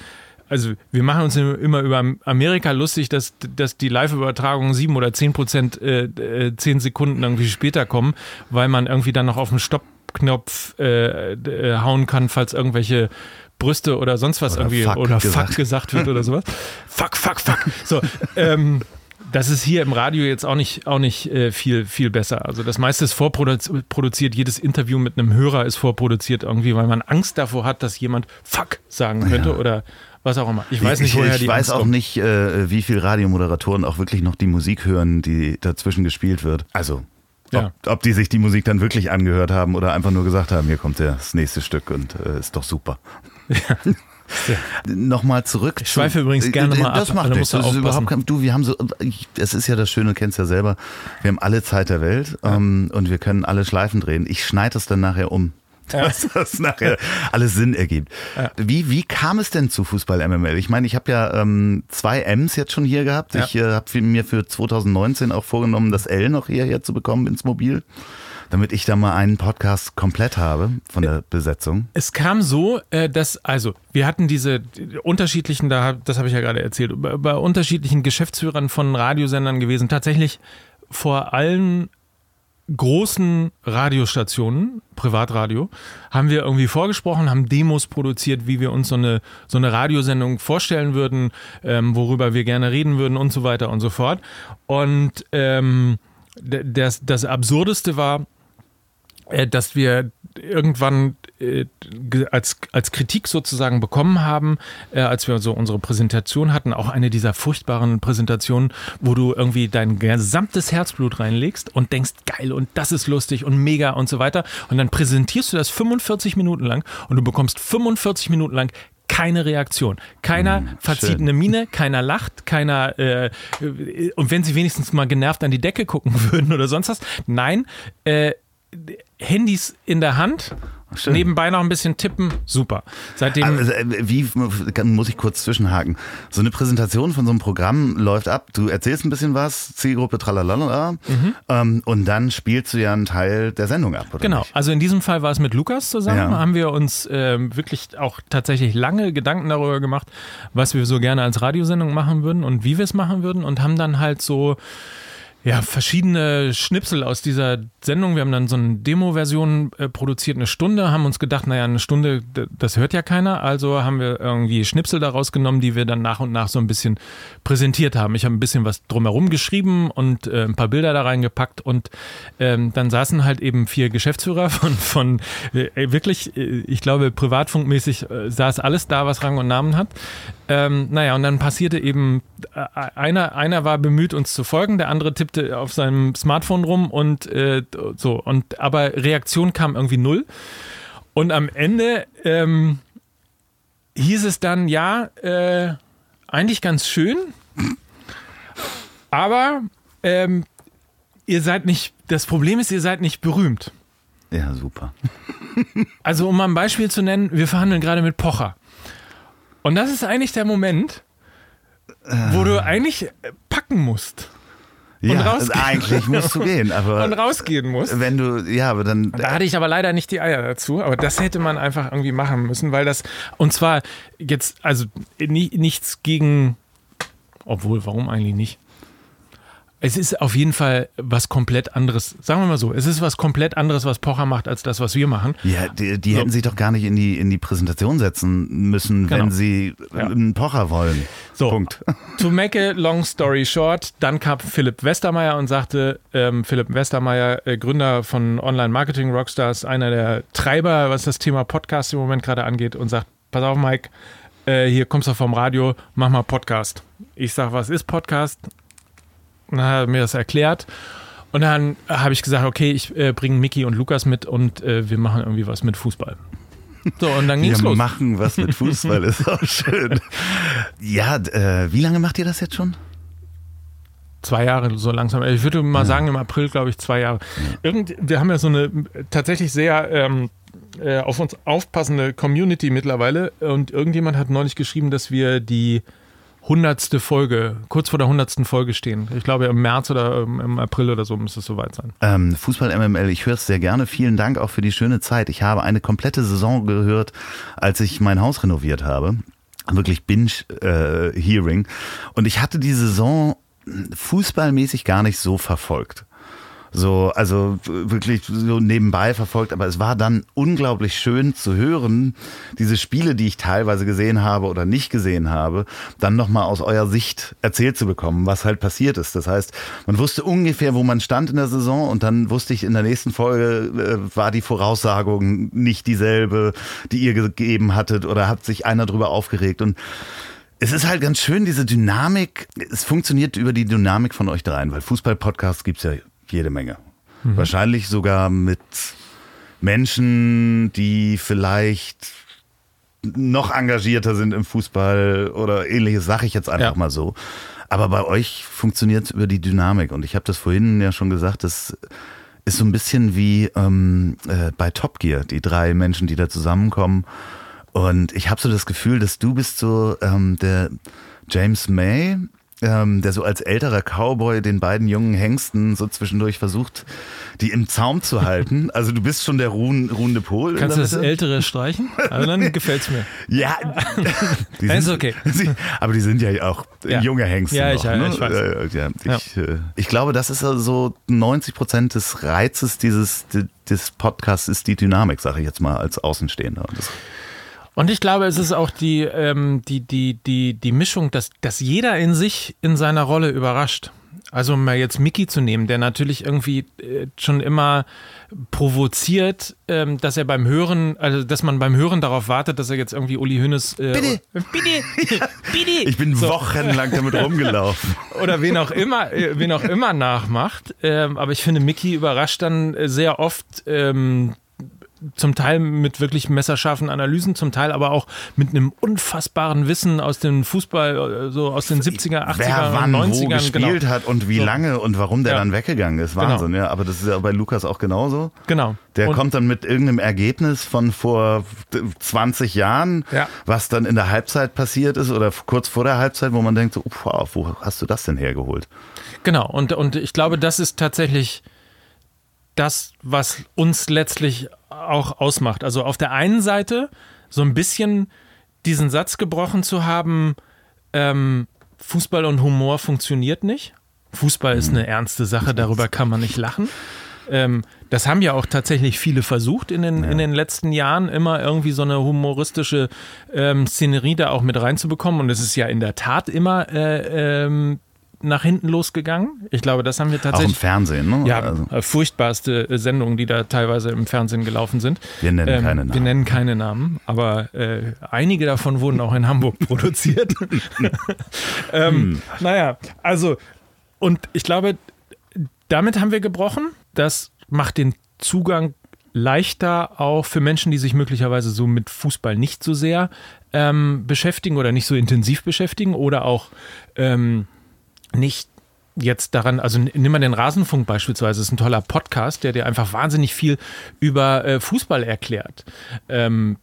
S1: Also wir machen uns immer über Amerika lustig, dass, dass die Live-Übertragungen sieben oder zehn Prozent äh, äh, zehn Sekunden irgendwie später kommen, weil man irgendwie dann noch auf den Stoppknopf äh, äh, hauen kann, falls irgendwelche Brüste oder sonst was
S3: Oder
S1: irgendwie
S3: fuck
S1: oder
S3: gesagt.
S1: fuck gesagt wird oder sowas. fuck, fuck, fuck. So, ähm, das ist hier im Radio jetzt auch nicht, auch nicht äh, viel, viel besser. Also das meiste ist vorproduziert, jedes Interview mit einem Hörer ist vorproduziert irgendwie, weil man Angst davor hat, dass jemand fuck sagen könnte
S3: Ja.
S1: oder was auch immer. Ich weiß nicht,
S3: ich,
S1: woher
S3: ich
S1: die
S3: weiß
S1: Angst
S3: auch
S1: kommt.
S3: nicht, äh, wie viel Radiomoderatoren auch wirklich noch die Musik hören, die dazwischen gespielt wird. Also, ob,
S1: Ja.
S3: ob die sich die Musik dann wirklich angehört haben oder einfach nur gesagt haben, hier kommt das nächste Stück und äh, ist doch super. Nochmal zurück. Ich
S1: schweife übrigens gerne mal
S3: das
S1: ab,
S3: Macht nichts. Das ist
S1: aufpassen.
S3: überhaupt kein, du, wir haben so, es ist ja das Schöne, du kennst ja selber. Wir haben alle Zeit der Welt ähm, und wir können alle Schleifen drehen. Ich schneide es dann nachher um. Dass das nachher alles Sinn ergibt. Wie, wie kam es denn zu Fußball MML? Ich meine, ich habe ja ähm, zwei M's jetzt schon hier gehabt.
S1: Ja.
S3: Ich äh, habe mir für 2019 auch vorgenommen, das L noch hierher zu bekommen ins Mobil, damit ich da mal einen Podcast komplett habe von der Besetzung.
S1: Es kam so, äh, dass, also, wir hatten diese die unterschiedlichen, da, das habe ich ja gerade erzählt, bei, bei unterschiedlichen Geschäftsführern von Radiosendern gewesen. Tatsächlich vor allen großen Radiostationen, Privatradio, haben wir irgendwie vorgesprochen, haben Demos produziert, wie wir uns so eine, so eine Radiosendung vorstellen würden, ähm, worüber wir gerne reden würden und so weiter und so fort. Und ähm, das, das Absurdeste war, äh, dass wir irgendwann äh, als, als Kritik sozusagen bekommen haben, äh, als wir so unsere Präsentation hatten, auch eine dieser furchtbaren Präsentationen, wo du irgendwie dein gesamtes Herzblut reinlegst und denkst, geil und das ist lustig und mega und so weiter. Und dann präsentierst du das 45 Minuten lang und du bekommst 45 Minuten lang keine Reaktion. Keiner verzieht
S3: schön.
S1: eine Miene, keiner lacht, keiner äh, äh, und wenn sie wenigstens mal genervt an die Decke gucken würden oder sonst was. Nein, äh, Handys in der Hand,
S3: Schön.
S1: nebenbei noch ein bisschen tippen, super. Seitdem
S3: Also, äh, wie muss ich kurz zwischenhaken? So eine Präsentation von so einem Programm läuft ab. Du erzählst ein bisschen was, Zielgruppe tralalala, ähm, und dann spielst du ja einen Teil der Sendung ab, oder?
S1: Genau,
S3: Nicht?
S1: also in diesem Fall war es mit Lukas zusammen,
S3: Ja.
S1: haben wir uns ähm, wirklich auch tatsächlich lange Gedanken darüber gemacht, was wir so gerne als Radiosendung machen würden und wie wir es machen würden und haben dann halt so ja, verschiedene Schnipsel aus dieser Sendung. Wir haben dann so eine Demo-Version äh, produziert, eine Stunde, haben uns gedacht, naja, eine Stunde, das hört ja keiner. Also haben wir irgendwie Schnipsel daraus genommen, die wir dann nach und nach so ein bisschen präsentiert haben. Ich habe ein bisschen was drumherum geschrieben und äh, ein paar Bilder da reingepackt und ähm, dann saßen halt eben vier Geschäftsführer von, von äh, wirklich, äh, ich glaube, privatfunkmäßig äh, saß alles da, was Rang und Namen hat. Ähm, naja, und dann passierte eben, äh, einer, einer war bemüht, uns zu folgen, der andere tippte auf seinem Smartphone rum und äh, so. Und aber Reaktion kam irgendwie null. Und am Ende ähm, hieß es dann, ja, äh, eigentlich ganz schön, aber ähm, ihr seid nicht, das Problem ist, ihr seid nicht berühmt.
S3: Ja, super.
S1: Also um mal ein Beispiel zu nennen, wir verhandeln gerade mit Pocher. Und das ist eigentlich der Moment, wo du eigentlich äh, packen musst
S3: Ja,
S1: rausgehen.
S3: also eigentlich musst du gehen, aber
S1: und rausgehen musst.
S3: wenn du, ja, aber dann,
S1: Da hatte ich aber leider nicht die Eier dazu, aber das hätte man einfach irgendwie machen müssen, weil das, und zwar jetzt, also ni- nichts gegen, obwohl, warum eigentlich nicht? Es ist auf jeden Fall was komplett anderes. Sagen wir mal so, es ist was komplett anderes, was Pocher macht, als das, was wir machen.
S3: Ja, die, die so. hätten sich doch gar nicht in die, in die Präsentation setzen müssen, genau. wenn sie ja. einen Pocher wollen.
S1: So, Punkt. To make a long story short, dann kam Philipp Westermeier und sagte, ähm, Philipp Westermeier, äh, Gründer von Online Marketing Rockstars, einer der Treiber, was das Thema Podcast im Moment gerade angeht, und sagt, pass auf, Mike, äh, hier kommst du vom Radio, mach mal Podcast. Ich sag, was ist Podcast? Und dann hat er mir das erklärt. Und dann habe ich gesagt, okay, ich äh, bringe Mickey und Lukas mit und äh, wir machen irgendwie was mit Fußball.
S3: So, und dann ging's wir los. machen was mit Fußball, ist auch schön. Ja, äh, wie lange macht ihr das jetzt schon?
S1: Zwei Jahre so langsam. Ich würde mal ja. sagen, im April, glaube ich, zwei Jahre. Irgend, wir haben ja so eine tatsächlich sehr ähm, äh, auf uns aufpassende Community mittlerweile. Und irgendjemand hat neulich geschrieben, dass wir die hundertste Folge, kurz vor der hundertsten Folge stehen. Ich glaube im März oder im April oder so müsste es soweit sein.
S3: Ähm, Fußball MML, ich höre es sehr gerne. Vielen Dank auch für die schöne Zeit. Ich habe eine komplette Saison gehört, als ich mein Haus renoviert habe. Wirklich Binge-Hearing. Äh, Und ich hatte die Saison fußballmäßig gar nicht so verfolgt so, also wirklich so nebenbei verfolgt. Aber es war dann unglaublich schön zu hören, diese Spiele, die ich teilweise gesehen habe oder nicht gesehen habe, dann nochmal aus eurer Sicht erzählt zu bekommen, was halt passiert ist. Das heißt, man wusste ungefähr, wo man stand in der Saison und dann wusste ich in der nächsten Folge, äh, war die Voraussagung nicht dieselbe, die ihr gegeben hattet oder hat sich einer drüber aufgeregt und es ist halt ganz schön, diese Dynamik. Es funktioniert über die Dynamik von euch dreien, weil Fußball-Podcasts gibt's ja jede Menge. Mhm. Wahrscheinlich sogar mit Menschen, die vielleicht noch engagierter sind im Fußball oder ähnliches, sage ich jetzt einfach ja. mal so. Aber bei euch funktioniert es über die Dynamik. Und ich habe das vorhin ja schon gesagt, das ist so ein bisschen wie ähm, äh, bei Top Gear, die drei Menschen, die da zusammenkommen. Und ich habe so das Gefühl, dass du bist so ähm, der James May ähm, der so als älterer Cowboy den beiden jungen Hengsten so zwischendurch versucht, die im Zaum zu halten. Also du bist schon der ruhen, ruhende Pol.
S1: Kannst du das Ältere streichen? Also dann gefällt's mir.
S3: Ja,
S1: die sind, ist okay.
S3: aber die sind ja auch ja. junge Hengste.
S1: Ja, ich, noch, ne? ich weiß.
S3: Ja, ich, ja. Äh, ich glaube, das ist so 90 Prozent des Reizes dieses des Podcasts ist die Dynamik, sage ich jetzt mal als Außenstehender. Das
S1: und ich glaube, es ist auch die, ähm, die, die, die, die Mischung, dass, dass jeder in sich in seiner Rolle überrascht. Also um mal jetzt Mickey zu nehmen, der natürlich irgendwie äh, schon immer provoziert, ähm, dass er beim Hören, also dass man beim Hören darauf wartet, dass er jetzt irgendwie Uli Hönes
S3: äh, bitte, bitte, bitte. Ich bin so. wochenlang damit rumgelaufen.
S1: Oder wen auch immer, äh, wen auch immer nachmacht. Ähm, aber ich finde, Mickey überrascht dann sehr oft ähm, zum Teil mit wirklich messerscharfen Analysen, zum Teil aber auch mit einem unfassbaren Wissen aus dem Fußball, äh, so aus den 70er, 80er,
S3: Wer wann
S1: 90ern.
S3: Wo gespielt genau. hat und wie so. lange und warum der ja. dann weggegangen ist. Genau. Wahnsinn, genau. ja. Aber das ist ja bei Lukas auch genauso.
S1: Genau.
S3: Der und kommt dann mit irgendeinem Ergebnis von vor 20 Jahren, ja. was dann in der Halbzeit passiert ist oder kurz vor der Halbzeit, wo man denkt, so, wow, wo hast du das denn hergeholt?
S1: Genau. Und, und ich glaube, das ist tatsächlich das, was uns letztlich auch ausmacht. Also auf der einen Seite so ein bisschen diesen Satz gebrochen zu haben, ähm, Fußball und Humor funktioniert nicht. Fußball ist eine ernste Sache, darüber kann man nicht lachen. Ähm, das haben ja auch tatsächlich viele versucht in den, ja. in den letzten Jahren, immer irgendwie so eine humoristische ähm, Szenerie da auch mit reinzubekommen. Und es ist ja in der Tat immer äh, ähm, nach hinten losgegangen. Ich glaube, das haben wir tatsächlich. Auch
S3: im Fernsehen, ne?
S1: Ja, also. Äh, furchtbarste äh, Sendungen, die da teilweise im Fernsehen gelaufen sind.
S3: Wir nennen ähm, keine Namen.
S1: Wir nennen keine Namen, aber äh, einige davon wurden auch in Hamburg produziert. ähm, hm. Naja, also, und ich glaube, damit haben wir gebrochen. Das macht den Zugang leichter auch für Menschen, die sich möglicherweise so mit Fußball nicht so sehr ähm, beschäftigen oder nicht so intensiv beschäftigen oder auch ähm, nicht jetzt daran, also nimm mal den Rasenfunk beispielsweise, das ist ein toller Podcast, der dir einfach wahnsinnig viel über äh, Fußball erklärt. Ähm,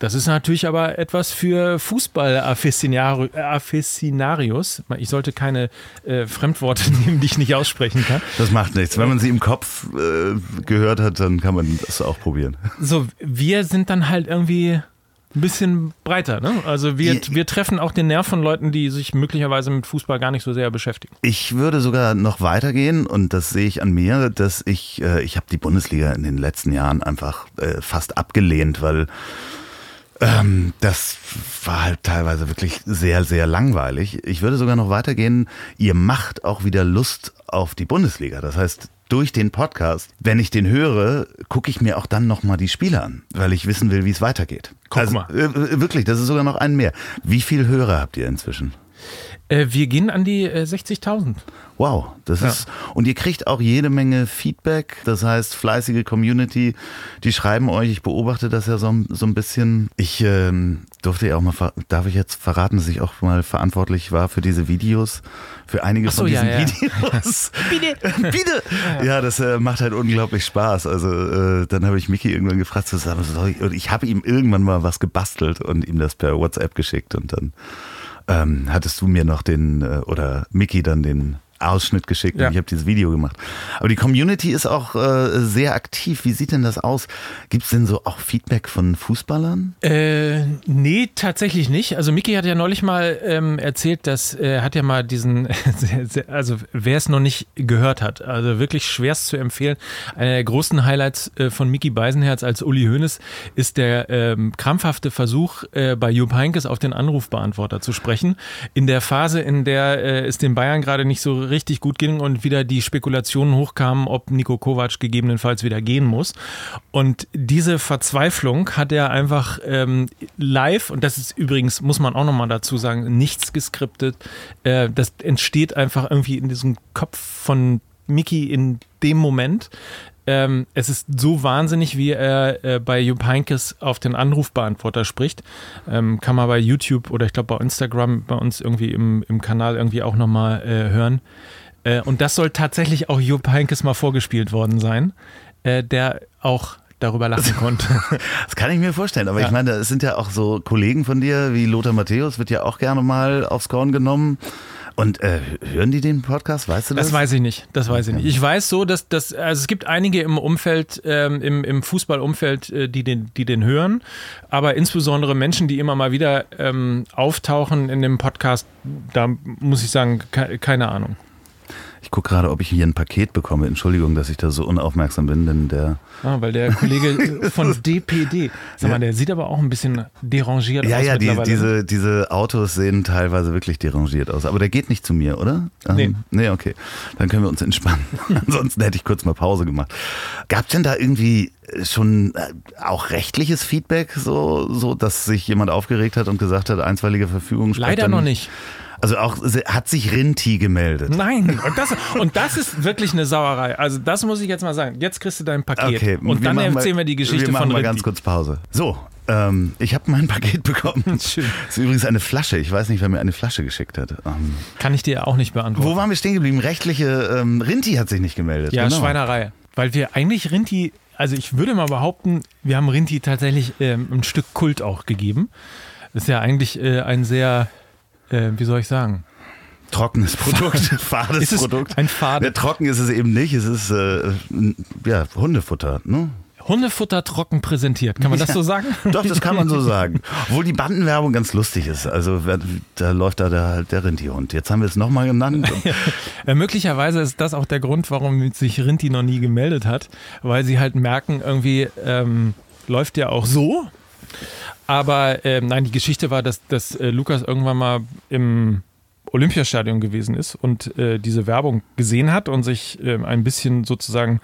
S1: das ist natürlich aber etwas für Fußball-Afficionarius. Ich sollte keine äh, Fremdworte nehmen, die ich nicht aussprechen kann.
S3: Das macht nichts. Wenn man sie im Kopf äh, gehört hat, dann kann man das auch probieren.
S1: So, wir sind dann halt irgendwie ein bisschen breiter. Ne? Also wir, wir treffen auch den Nerv von Leuten, die sich möglicherweise mit Fußball gar nicht so sehr beschäftigen.
S3: Ich würde sogar noch weitergehen und das sehe ich an mir, dass ich, äh, ich habe die Bundesliga in den letzten Jahren einfach äh, fast abgelehnt, weil ähm, das war halt teilweise wirklich sehr, sehr langweilig. Ich würde sogar noch weitergehen. Ihr macht auch wieder Lust auf die Bundesliga. Das heißt, durch den Podcast, wenn ich den höre, gucke ich mir auch dann nochmal die Spiele an, weil ich wissen will, wie es weitergeht.
S1: Guck
S3: also,
S1: mal.
S3: Äh, wirklich, das ist sogar noch ein mehr. Wie viel Hörer habt ihr inzwischen?
S1: Äh, wir gehen an die äh, 60.000.
S3: Wow, das ja. ist und ihr kriegt auch jede Menge Feedback. Das heißt, fleißige Community, die schreiben euch. Ich beobachte das ja so, so ein bisschen. Ich ähm, durfte ja auch mal, darf ich jetzt verraten, dass ich auch mal verantwortlich war für diese Videos, für einige
S1: so,
S3: von diesen
S1: ja, ja.
S3: Videos.
S1: Bitte,
S3: bitte. Ja, das äh, macht halt unglaublich Spaß. Also äh, dann habe ich Mickey irgendwann gefragt, soll ich? Und ich habe ihm irgendwann mal was gebastelt und ihm das per WhatsApp geschickt und dann ähm, hattest du mir noch den äh, oder Mickey dann den Ausschnitt geschickt
S1: Ja.
S3: und ich habe dieses Video gemacht. Aber die Community ist auch äh, sehr aktiv. Wie sieht denn das aus? Gibt es denn so auch Feedback von Fußballern?
S1: Äh, nee, tatsächlich nicht. Also Miki hat ja neulich mal ähm, erzählt, dass er hat ja mal diesen, also wer es noch nicht gehört hat, also wirklich schwerst zu empfehlen. Einer der großen Highlights äh, von Miki Beisenherz als Uli Hoeneß ist der ähm, krampfhafte Versuch, äh, bei Jupp Heynckes auf den Anrufbeantworter zu sprechen. In der Phase, in der äh, es den Bayern gerade nicht so richtig gut ging und wieder die Spekulationen hochkamen, ob Nico Kovac gegebenenfalls wieder gehen muss. Und diese Verzweiflung hat er einfach ähm, live, und das ist übrigens, muss man auch nochmal dazu sagen, nichts geskriptet. Äh, das entsteht einfach irgendwie in diesem Kopf von Mickey in dem Moment. Ähm, es ist so wahnsinnig, wie er äh, bei Jupp Heynckes auf den Anrufbeantworter spricht. Ähm, kann man bei YouTube oder ich glaube bei Instagram bei uns irgendwie im, im Kanal irgendwie auch nochmal äh, hören. Äh, und das soll tatsächlich auch Jupp Heynckes mal vorgespielt worden sein, äh, der auch darüber lachen konnte.
S3: Das kann ich mir vorstellen. Aber
S1: Ja.
S3: ich meine, es sind ja auch so Kollegen von dir, wie Lothar Matthäus, wird ja auch gerne mal aufs Korn genommen. Und äh, hören die den Podcast? Weißt du das?
S1: Das weiß ich nicht. Das weiß ich nicht. Ich weiß so, dass das, also es gibt einige im Umfeld, ähm, im, im Fußballumfeld, äh, die den, die den hören, aber insbesondere Menschen, die immer mal wieder ähm, auftauchen in dem Podcast, da muss ich sagen, ke keine Ahnung.
S3: Ich gucke gerade, ob ich hier ein Paket bekomme. Entschuldigung, dass ich da so unaufmerksam bin, denn der.
S1: Ah, weil der Kollege von DPD, sag mal, der sieht aber auch ein bisschen derangiert
S3: Ja,
S1: aus
S3: ja, die,
S1: mittlerweile. ne?
S3: diese, diese Autos sehen teilweise wirklich derangiert aus. Aber der geht nicht zu mir, oder?
S1: Nee.
S3: Ähm, nee, okay. Dann können wir uns entspannen. Ansonsten hätte ich kurz mal Pause gemacht. Gab es denn da irgendwie schon äh, auch rechtliches Feedback, so, so, dass sich jemand aufgeregt hat und gesagt hat, einstweilige Verfügung
S1: Leider noch nicht.
S3: Also auch hat sich Rinti gemeldet.
S1: Nein, und das, und das ist wirklich eine Sauerei. Also das muss ich jetzt mal sagen. Jetzt kriegst du dein Paket.
S3: Okay,
S1: und dann erzählen
S3: mal,
S1: wir die Geschichte
S3: wir machen
S1: von
S3: mal
S1: Rinti.
S3: ganz kurz Pause. So, ähm, ich habe mein Paket bekommen.
S1: Schön.
S3: Das ist übrigens eine Flasche. Ich weiß nicht, wer mir eine Flasche geschickt hat. Ähm,
S1: Kann ich dir auch nicht beantworten.
S3: wo waren wir stehen geblieben? Rechtliche, ähm, Rinti hat sich nicht gemeldet.
S1: Ja,
S3: genau.
S1: Schweinerei. Weil wir eigentlich Rinti, also ich würde mal behaupten, wir haben Rinti tatsächlich ähm, ein Stück Kult auch gegeben. Das ist ja eigentlich äh, ein sehr, äh, wie soll ich sagen?
S3: Trockenes Produkt, fades Produkt.
S1: ein Faden?
S3: Ja, trocken ist es eben nicht. Es ist äh, ja, Hundefutter. Ne?
S1: Hundefutter trocken präsentiert. Kann man das so sagen?
S3: Doch, das kann man so sagen. Obwohl die Bandenwerbung ganz lustig ist. Also da läuft da der, der Rintihund. Jetzt haben wir es nochmal genannt.
S1: Äh, möglicherweise ist das auch der Grund, warum sich Rinti noch nie gemeldet hat, weil sie halt merken, irgendwie ähm, läuft ja auch so. Aber ähm, nein, die Geschichte war, dass, dass äh, Lukas irgendwann mal im Olympiastadion gewesen ist und äh, diese Werbung gesehen hat und sich äh, ein bisschen sozusagen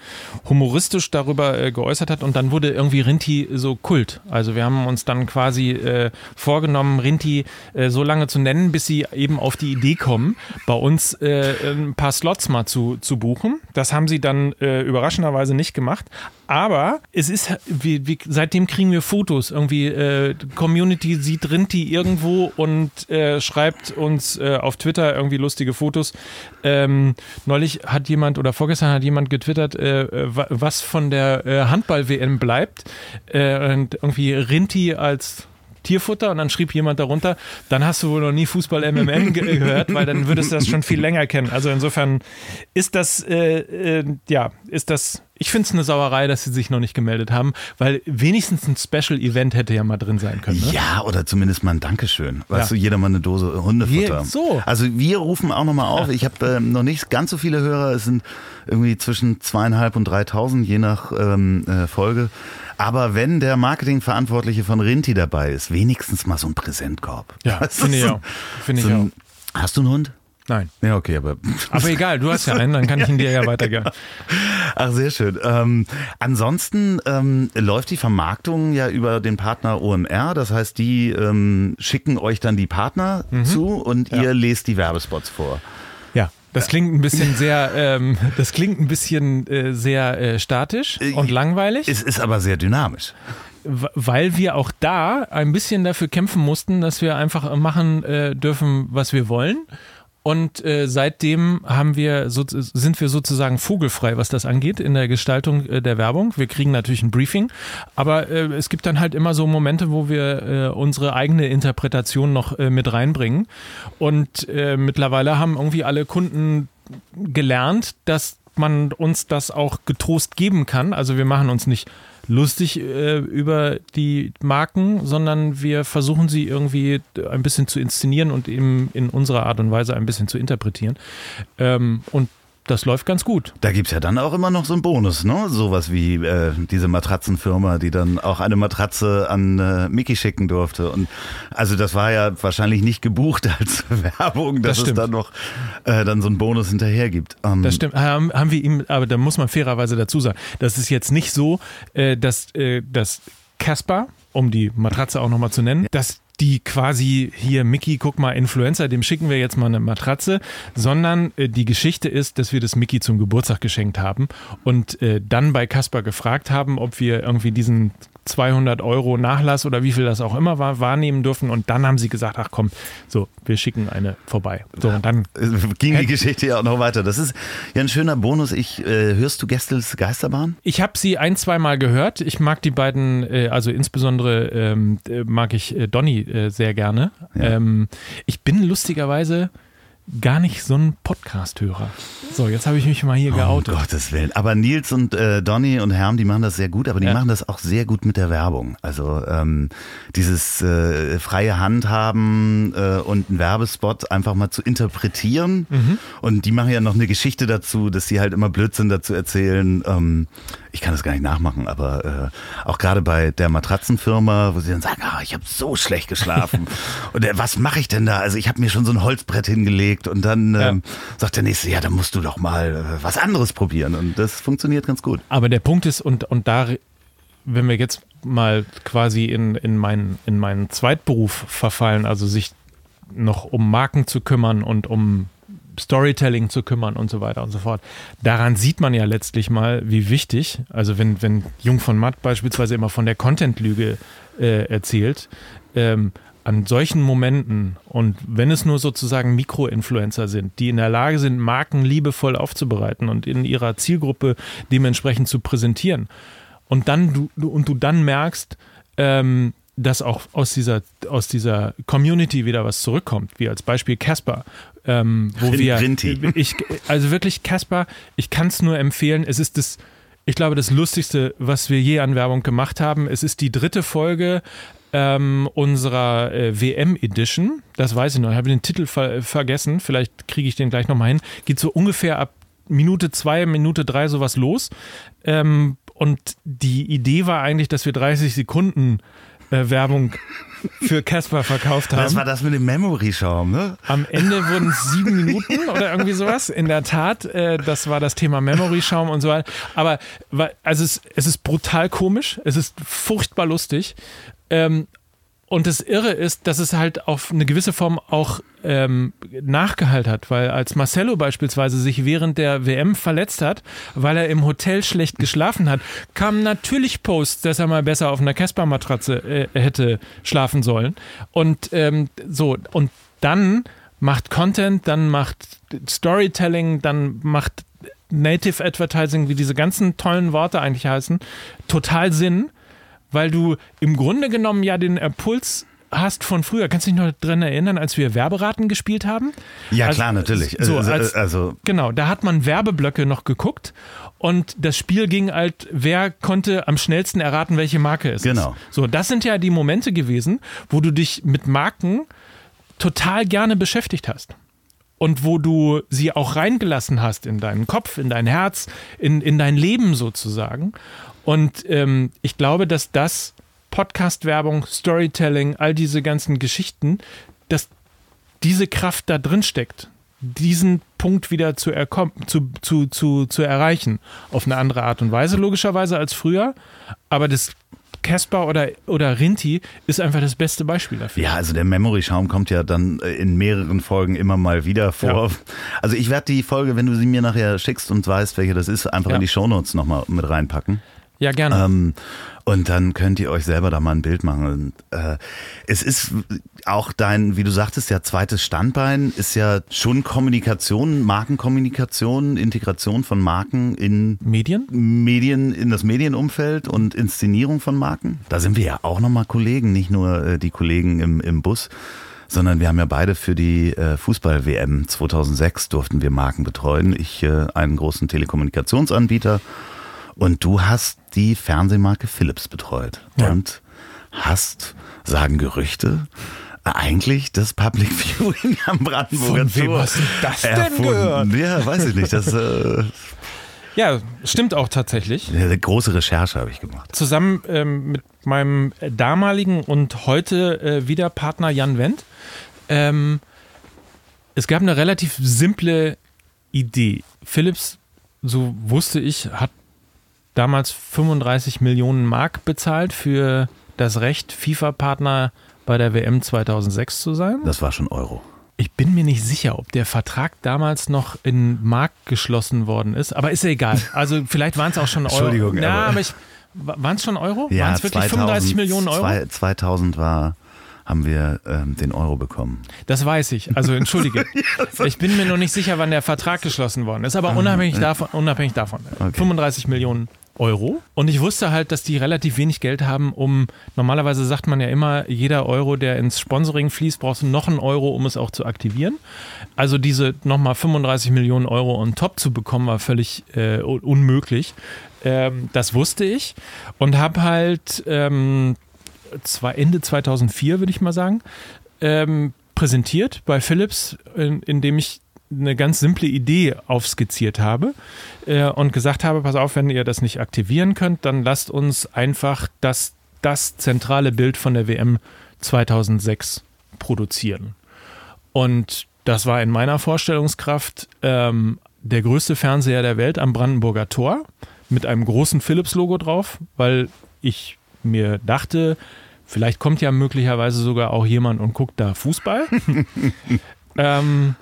S1: humoristisch darüber äh, geäußert hat und dann wurde irgendwie Rinti so Kult. Also wir haben uns dann quasi äh, vorgenommen, Rinti äh, so lange zu nennen, bis sie eben auf die Idee kommen, bei uns äh, ein paar Slots mal zu, zu buchen. Das haben sie dann überraschenderweise nicht gemacht. Aber es ist, wie, wie, seitdem kriegen wir Fotos. Irgendwie, Community sieht Rinti irgendwo und schreibt uns auf Twitter irgendwie lustige Fotos. Ähm, neulich hat jemand oder vorgestern hat jemand getwittert, äh, äh, wa- was von der äh, Handball-WM bleibt. Äh, und irgendwie Rinti als Tierfutter und dann schrieb jemand darunter, dann hast du wohl noch nie Fußball MMM ge gehört, weil dann würdest du das schon viel länger kennen. Also insofern ist das, äh, äh, ja, ist das ich finde es eine Sauerei, dass sie sich noch nicht gemeldet haben, weil wenigstens ein Special-Event hätte ja mal drin sein können. Ne?
S3: Ja, oder zumindest mal ein Dankeschön. Weißt
S1: Ja.
S3: du, jeder mal eine Dose Hundefutter.
S1: Wir- so.
S3: Also wir rufen auch nochmal auf. Ich habe ähm, noch nicht ganz so viele Hörer. Es sind irgendwie zwischen zweieinhalb und 3000, je nach ähm, äh, Folge. Aber wenn der Marketingverantwortliche von Rinti dabei ist, wenigstens mal so ein Präsentkorb.
S1: Ja, finde ich auch. Finde ich
S3: so
S1: auch.
S3: ein- Hast du einen Hund?
S1: Nein.
S3: Ja, okay, aber.
S1: Aber egal, du hast ja einen, dann kann ich ihn dir ja weitergeben.
S3: Ach, sehr schön. Ähm, ansonsten ähm, läuft die Vermarktung ja über den Partner OMR. Das heißt, die ähm, schicken euch dann die Partner zu und ihr lest die Werbespots vor.
S1: Ja, das klingt ein bisschen sehr, ähm, das klingt ein bisschen äh, sehr äh, statisch und langweilig,
S3: Es ist aber sehr dynamisch.
S1: weil wir auch da ein bisschen dafür kämpfen mussten, dass wir einfach machen äh, dürfen, was wir wollen. Und äh, seitdem haben wir so, sind wir sozusagen vogelfrei, was das angeht in der Gestaltung äh, der Werbung. Wir kriegen natürlich ein Briefing, aber äh, es gibt dann halt immer so Momente, wo wir äh, unsere eigene Interpretation noch äh, mit reinbringen. Und äh, mittlerweile haben irgendwie alle Kunden gelernt, dass man uns das auch getrost geben kann. Also wir machen uns nicht lustig äh, über die Marken, sondern wir versuchen sie irgendwie ein bisschen zu inszenieren und eben in unserer Art und Weise ein bisschen zu interpretieren. Ähm, und das läuft ganz gut.
S3: Da gibt's ja dann auch immer noch so einen Bonus, ne? Sowas wie äh, diese Matratzenfirma, die dann auch eine Matratze an äh, Mickey schicken durfte. Und also das war ja wahrscheinlich nicht gebucht als Werbung, dass
S1: Das
S3: es dann noch äh, dann so einen Bonus hinterher gibt. Ähm,
S1: Das stimmt. Haben, haben wir ihm, aber da muss man fairerweise dazu sagen, das ist jetzt nicht so, äh, dass, äh, dass Casper, um die Matratze auch nochmal zu nennen, dass die quasi hier, Mickey, guck mal, Influencer, dem schicken wir jetzt mal eine Matratze, sondern äh, die Geschichte ist, dass wir das Mickey zum Geburtstag geschenkt haben und äh, dann bei Casper gefragt haben, ob wir irgendwie diesen 200 Euro Nachlass oder wie viel das auch immer war, wahrnehmen dürfen und dann haben sie gesagt, ach komm, so, wir schicken eine vorbei. So, und dann
S3: äh, ging die Geschichte ja auch noch weiter. Das ist ja ein schöner Bonus. Ich äh, hörst du Gästels Geisterbahn?
S1: Ich habe sie ein, zweimal gehört. Ich mag die beiden, äh, also insbesondere ähm, äh, mag ich äh, Donny äh, sehr gerne. Ähm, ich bin lustigerweise gar nicht so ein Podcast-Hörer. So, jetzt habe ich mich mal hier
S3: Um
S1: geoutet.
S3: Gottes Willen. Aber Nils und äh, Donny und Herm, die machen das sehr gut, aber die
S1: Ja.
S3: machen das auch sehr gut mit der Werbung. Also ähm, dieses äh, freie Handhaben äh, und einen Werbespot einfach mal zu interpretieren.
S1: Mhm.
S3: Und die machen ja noch eine Geschichte dazu, dass sie halt immer Blödsinn dazu erzählen. Ähm, ich kann das gar nicht nachmachen, aber äh, auch gerade bei der Matratzenfirma, wo sie dann sagen, ah, ich habe so schlecht geschlafen. und äh, was mache ich denn da? Also ich habe mir schon so ein Holzbrett hingelegt und dann
S1: Ja.
S3: ähm, sagt der nächste, ja, dann musst du doch mal äh, was anderes probieren. Und das funktioniert ganz gut.
S1: Aber der Punkt ist, und, und da, wenn wir jetzt mal quasi in, in, meinen, in meinen Zweitberuf verfallen, also sich noch um Marken zu kümmern und um Storytelling zu kümmern und so weiter und so fort. Daran sieht man ja letztlich mal, wie wichtig, also wenn, wenn Jung von Matt beispielsweise immer von der Content-Lüge äh, erzählt, ähm, an solchen Momenten und wenn es nur sozusagen Mikroinfluencer sind, die in der Lage sind, Marken liebevoll aufzubereiten und in ihrer Zielgruppe dementsprechend zu präsentieren und dann du, und du dann merkst, ähm, dass auch aus dieser, aus dieser Community wieder was zurückkommt, wie als Beispiel Casper, ähm, wo wir, ich, also wirklich Casper, ich kann es nur empfehlen, es ist das, ich glaube, das Lustigste, was wir je an Werbung gemacht haben. Es ist die dritte Folge ähm, unserer äh, WM-Edition. Das weiß ich noch. Ich habe den Titel ver vergessen. Vielleicht kriege ich den gleich nochmal hin. Geht so ungefähr ab Minute zwei, Minute drei sowas los. Ähm, und die Idee war eigentlich, dass wir 30 Sekunden äh, Werbung für Casper verkauft haben.
S3: Das war das mit dem Memory-Schaum, ne?
S1: Am Ende wurden es sieben Minuten oder irgendwie sowas. In der Tat, äh, das war das Thema Memory-Schaum und so weiter. Aber also es, es ist brutal komisch, es ist furchtbar lustig. Ähm, und das Irre ist, dass es halt auf eine gewisse Form auch ähm, Nachgehalt hat, weil als Marcelo beispielsweise sich während der WM verletzt hat, weil er im Hotel schlecht geschlafen hat, kamen natürlich Posts, dass er mal besser auf einer Casper-Matratze äh, hätte schlafen sollen. Und ähm, so, und dann macht Content, dann macht Storytelling, dann macht Native Advertising, wie diese ganzen tollen Worte eigentlich heißen, total Sinn weil du im Grunde genommen ja den Impuls hast von früher, kannst du dich noch dran erinnern, als wir Werberaten gespielt haben?
S3: Ja,
S1: Also,
S3: klar, natürlich.
S1: So,
S3: also,
S1: als,
S3: also
S1: genau, da hat man Werbeblöcke noch geguckt und das Spiel ging halt, wer konnte am schnellsten erraten, welche Marke es
S3: Genau.
S1: ist. So, das sind ja die Momente gewesen, wo du dich mit Marken total gerne beschäftigt hast. Und wo du sie auch reingelassen hast in deinen Kopf, in dein Herz, in, in dein Leben sozusagen. Und ähm, ich glaube, dass das Podcast-Werbung, Storytelling, all diese ganzen Geschichten, dass diese Kraft da drin steckt, diesen Punkt wieder zu, zu, zu, zu, zu erreichen. Auf eine andere Art und Weise, logischerweise als früher. Aber das Casper oder, oder Rinti ist einfach das beste Beispiel dafür.
S3: Ja, also der Memory-Schaum kommt ja dann äh, in mehreren Folgen immer mal wieder vor.
S1: Ja.
S3: Also ich werde die Folge, wenn du sie mir nachher schickst und weißt, welche das ist, einfach
S1: Ja.
S3: in die Shownotes nochmal mit reinpacken.
S1: Ja, gerne.
S3: Ähm, und dann könnt ihr euch selber da mal ein Bild machen. Und, äh, es ist auch dein, wie du sagtest, ja zweites Standbein, ist ja schon Kommunikation, Markenkommunikation, Integration von Marken in
S1: Medien?
S3: Medien, in das Medienumfeld und Inszenierung von Marken. Da sind wir ja auch nochmal Kollegen, nicht nur äh, die Kollegen im, im Bus, sondern wir haben ja beide für die äh, Fußball-WM 2006 durften wir Marken betreuen. Ich äh, einen großen Telekommunikationsanbieter und du hast die Fernsehmarke Philips betreut
S1: Ja.
S3: und hast, sagen Gerüchte, eigentlich das Public Viewing am Brandenburger
S1: Von wem
S3: Tor
S1: hast du das denn
S3: erfunden.
S1: gehört?
S3: Ja, weiß ich nicht. Das äh,
S1: Ja, stimmt auch tatsächlich.
S3: eine große Recherche habe ich gemacht.
S1: Zusammen ähm, mit meinem damaligen und heute äh, wieder Partner Jan Wendt. Ähm, es gab eine relativ simple Idee. Philips, so wusste ich, hat damals 35 Millionen Mark bezahlt für das Recht, FIFA-Partner bei der WM 2006 zu sein.
S3: Das war schon Euro.
S1: Ich bin mir nicht sicher, ob der Vertrag damals noch in Mark geschlossen worden ist, aber ist ja egal. Also vielleicht waren es auch schon Euro.
S3: Entschuldigung,
S1: Ja,
S3: aber-
S1: ich, waren es schon Euro? waren es wirklich 35 Millionen Euro?
S3: zwei- 2000 war, haben wir ähm, den Euro bekommen.
S1: Das weiß ich. Also entschuldige. ich bin mir noch nicht sicher, wann der Vertrag geschlossen worden ist, aber unabhängig davon, unabhängig davon.
S3: Okay.
S1: 35 Millionen Euro. Und ich wusste halt, dass die relativ wenig Geld haben, um, normalerweise sagt man ja immer, jeder Euro, der ins Sponsoring fließt, brauchst du noch einen Euro, um es auch zu aktivieren. Also diese nochmal 35 Millionen Euro on top zu bekommen, war völlig äh, un- unmöglich. Ähm, das wusste ich und habe halt ähm, zwar Ende 2004, würde ich mal sagen, ähm, präsentiert bei Philips, in, indem ich eine ganz simple Idee aufskizziert habe äh, und gesagt habe, pass auf, wenn ihr das nicht aktivieren könnt, dann lasst uns einfach das, das zentrale Bild von der WM 2006 produzieren. Und das war in meiner Vorstellungskraft ähm, der größte Fernseher der Welt am Brandenburger Tor mit einem großen Philips-Logo drauf, weil ich mir dachte, vielleicht kommt ja möglicherweise sogar auch jemand und guckt da Fußball. ähm,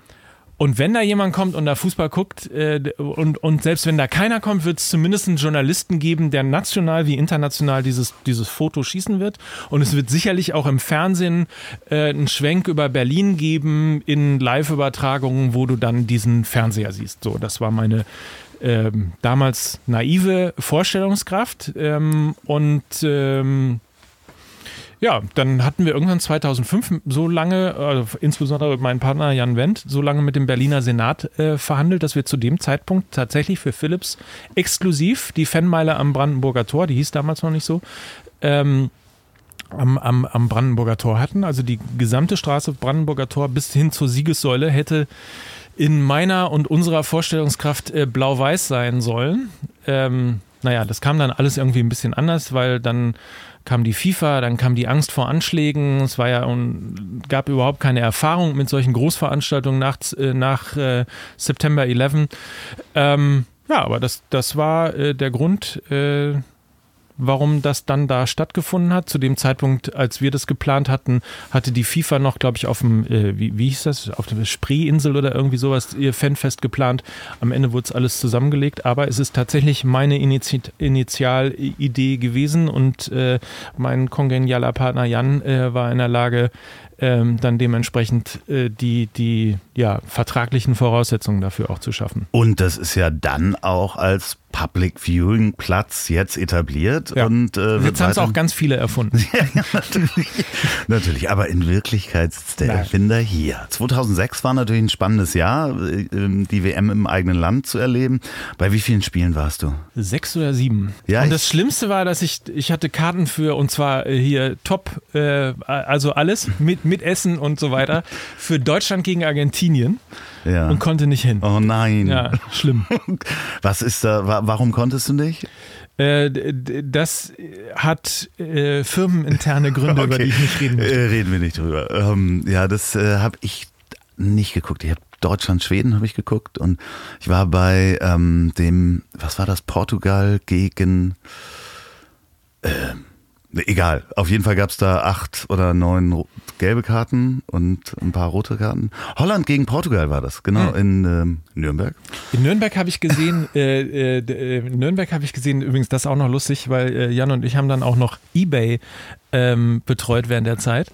S1: und wenn da jemand kommt und da Fußball guckt, äh, und, und selbst wenn da keiner kommt, wird es zumindest einen Journalisten geben, der national wie international dieses, dieses Foto schießen wird. Und es wird sicherlich auch im Fernsehen äh, einen Schwenk über Berlin geben in Live-Übertragungen, wo du dann diesen Fernseher siehst. So, das war meine ähm, damals naive Vorstellungskraft. Ähm, und ähm, ja, dann hatten wir irgendwann 2005 so lange, also insbesondere mein Partner Jan Wendt, so lange mit dem Berliner Senat äh, verhandelt, dass wir zu dem Zeitpunkt tatsächlich für Philips exklusiv die Fanmeile am Brandenburger Tor, die hieß damals noch nicht so, ähm, am, am, am Brandenburger Tor hatten. Also die gesamte Straße Brandenburger Tor bis hin zur Siegessäule hätte in meiner und unserer Vorstellungskraft äh, blau-weiß sein sollen. Ähm, naja, das kam dann alles irgendwie ein bisschen anders, weil dann kam die FIFA, dann kam die Angst vor Anschlägen. Es war ja und gab überhaupt keine Erfahrung mit solchen Großveranstaltungen nach, äh, nach äh, September 11. Ähm, ja, aber das, das war äh, der Grund, äh, warum das dann da stattgefunden hat. Zu dem Zeitpunkt, als wir das geplant hatten, hatte die FIFA noch, glaube ich, auf dem, äh, wie, wie hieß das, auf der Spreeinsel oder irgendwie sowas, ihr Fanfest geplant. Am Ende wurde es alles zusammengelegt, aber es ist tatsächlich meine Initi Initialidee gewesen und äh, mein kongenialer Partner Jan äh, war in der Lage, ähm, dann dementsprechend äh, die, die ja, vertraglichen Voraussetzungen dafür auch zu schaffen.
S3: Und das ist ja dann auch als Public Viewing Platz jetzt etabliert
S1: Ja.
S3: und äh,
S1: Jetzt haben es auch ganz viele erfunden.
S3: ja, natürlich. natürlich, aber in Wirklichkeit sitzt der
S1: Nein.
S3: Erfinder hier. 2006 war natürlich ein spannendes Jahr, äh, die WM im eigenen Land zu erleben. Bei wie vielen Spielen warst du?
S1: Sechs oder sieben.
S3: Ja,
S1: und das Schlimmste war, dass ich, ich hatte Karten für, und zwar äh, hier top, äh, also alles mit, mit Essen und so weiter, für Deutschland gegen Argentinien
S3: Ja.
S1: und konnte nicht hin.
S3: Oh nein.
S1: Ja, schlimm.
S3: Was ist da, wa- warum konntest du nicht?
S1: Äh, das hat äh, firmeninterne Gründe, über die ich nicht reden möchte.
S3: Äh, reden wir nicht drüber. Ähm, ja, das äh, habe ich nicht geguckt. Ich habe Deutschland, Schweden habe ich geguckt und ich war bei ähm, dem, was war das, Portugal gegen, ähm, egal. Auf jeden Fall gab es da acht oder neun gelbe Karten und ein paar rote Karten. Holland gegen Portugal war das, genau, in ähm, Nürnberg.
S1: In Nürnberg habe ich gesehen, äh, äh, äh, in Nürnberg habe ich gesehen, übrigens das ist auch noch lustig, weil äh, Jan und ich haben dann auch noch Ebay ähm, betreut während der Zeit.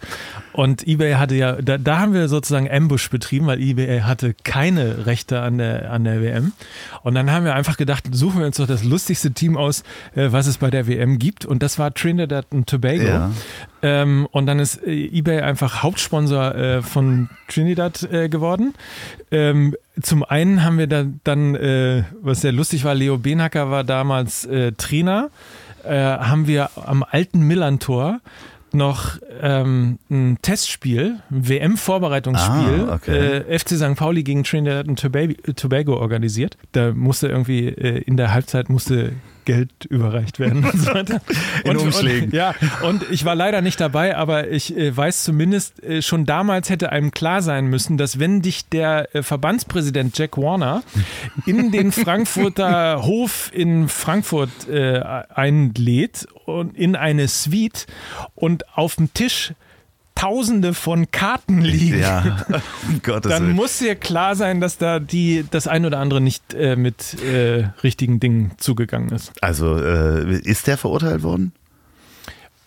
S1: Und Ebay hatte ja, da, da haben wir sozusagen Ambush betrieben, weil Ebay hatte keine Rechte an der, an der WM. Und dann haben wir einfach gedacht, suchen wir uns doch das lustigste Team aus, äh, was es bei der WM gibt. Und das war Trinidad und Tobago.
S3: Ja.
S1: Ähm, und dann ist äh, eBay einfach Hauptsponsor äh, von Trinidad äh, geworden. Ähm, zum einen haben wir da, dann, äh, was sehr lustig war, Leo Benacker war damals äh, Trainer. Äh, haben wir am alten Millantor noch ähm, ein Testspiel, ein WM-Vorbereitungsspiel,
S3: Ah, okay.
S1: äh, FC St. Pauli gegen Trinidad und Tobago, Tobago organisiert. Da musste irgendwie äh, in der Halbzeit musste Geld überreicht werden und so weiter.
S3: In
S1: und,
S3: Umschlägen.
S1: Und, ja, und ich war leider nicht dabei, aber ich äh, weiß zumindest, äh, schon damals hätte einem klar sein müssen, dass wenn dich der äh, Verbandspräsident Jack Warner in den Frankfurter Hof in Frankfurt äh, einlädt und in eine Suite und auf dem Tisch Tausende von Karten liegen.
S3: Ja, um
S1: Dann muss dir klar sein, dass da die, das ein oder andere nicht äh, mit äh, richtigen Dingen zugegangen ist.
S3: Also, äh, ist der verurteilt worden?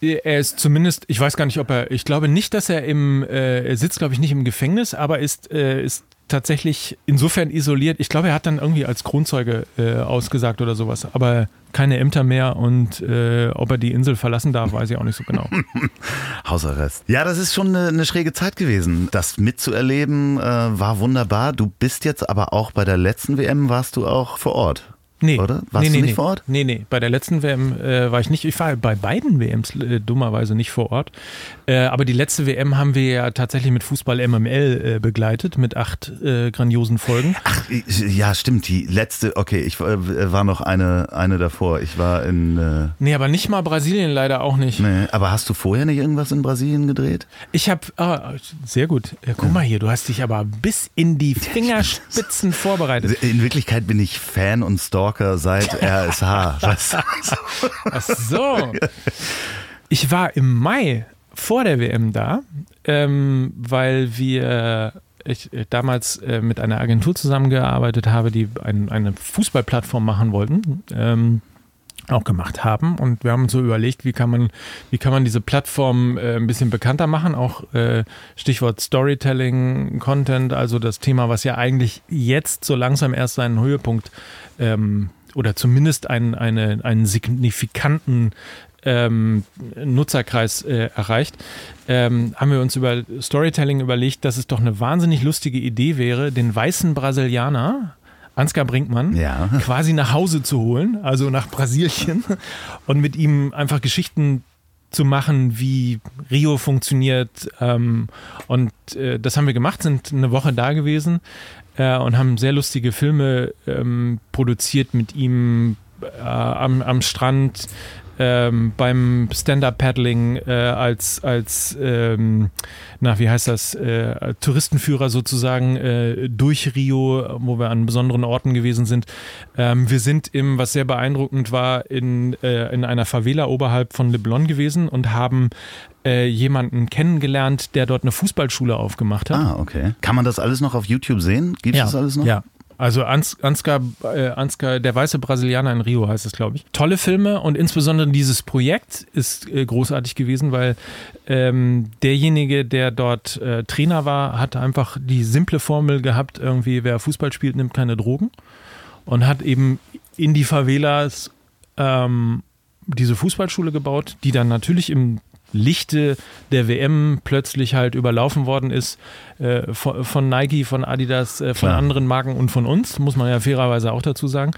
S1: Er ist zumindest, ich weiß gar nicht, ob er, ich glaube nicht, dass er im, äh, er sitzt, glaube ich, nicht im Gefängnis, aber ist, äh, ist tatsächlich insofern isoliert. Ich glaube, er hat dann irgendwie als Kronzeuge äh, ausgesagt oder sowas, aber keine Ämter mehr und äh, ob er die Insel verlassen darf, weiß ich auch nicht so genau.
S3: Hausarrest. Ja, das ist schon eine, eine schräge Zeit gewesen. Das mitzuerleben äh, war wunderbar. Du bist jetzt aber auch bei der letzten WM, warst du auch vor Ort.
S1: Nee.
S3: Oder? Warst
S1: nee,
S3: du
S1: nee,
S3: nicht
S1: nee.
S3: vor Ort?
S1: Nee, nee. Bei der letzten WM äh, war ich nicht. Ich war bei beiden WMs äh, dummerweise nicht vor Ort. Äh, aber die letzte WM haben wir ja tatsächlich mit Fußball MML äh, begleitet, mit acht äh, grandiosen Folgen.
S3: Ach, ja, stimmt. Die letzte, okay, ich äh, war noch eine, eine davor. Ich war in. Äh,
S1: Nee, aber nicht mal Brasilien leider auch nicht.
S3: nee. Aber hast du vorher nicht irgendwas in Brasilien gedreht?
S1: Ich habe, ah, sehr gut. Guck mal hier, du hast dich aber bis in die Fingerspitzen vorbereitet.
S3: In Wirklichkeit bin ich Fan und Stalker seit RSH. Was?
S1: Ach so. Ich war im Mai vor der WM da, ähm, weil wir ich äh, damals äh, mit einer Agentur zusammengearbeitet habe, die ein, eine Fußballplattform machen wollten. Ähm, auch gemacht haben. Und wir haben uns so überlegt, wie kann man, wie kann man diese Plattform äh, ein bisschen bekannter machen, auch äh, Stichwort Storytelling, Content, also das Thema, was ja eigentlich jetzt so langsam erst seinen Höhepunkt ähm, oder zumindest einen, eine, einen signifikanten ähm, Nutzerkreis äh, erreicht, ähm, haben wir uns über Storytelling überlegt, dass es doch eine wahnsinnig lustige Idee wäre, den weißen Brasilianer, Ansgar Brinkmann,
S3: Ja.
S1: quasi nach Hause zu holen, also nach Brasilien und mit ihm einfach Geschichten zu machen, wie Rio funktioniert. Ähm, und äh, das haben wir gemacht, sind eine Woche da gewesen äh, und haben sehr lustige Filme ähm, produziert mit ihm äh, am, am Strand. Ähm, beim Stand-Up-Paddling äh, als, als ähm, na, wie heißt das, äh, Touristenführer sozusagen äh, durch Rio, wo wir an besonderen Orten gewesen sind. Ähm, wir sind im, was sehr beeindruckend war, in, äh, in einer Favela oberhalb von Leblon gewesen und haben äh, jemanden kennengelernt, der dort eine Fußballschule aufgemacht hat.
S3: Ah, okay. Kann man das alles noch auf YouTube sehen? Gibt es
S1: ja.
S3: das alles noch?
S1: Ja. Also Ans Ansgar, äh, Ansgar, der weiße Brasilianer in Rio heißt es, glaube ich. Tolle Filme und insbesondere dieses Projekt ist äh, großartig gewesen, weil ähm, derjenige, der dort äh, Trainer war, hat einfach die simple Formel gehabt, irgendwie, wer Fußball spielt, nimmt keine Drogen und hat eben in die Favelas ähm, diese Fußballschule gebaut, die dann natürlich im Lichte der WM plötzlich halt überlaufen worden ist äh, von, von, Nike, von Adidas, äh, von Klar. anderen Marken und von uns, muss man ja fairerweise auch dazu sagen.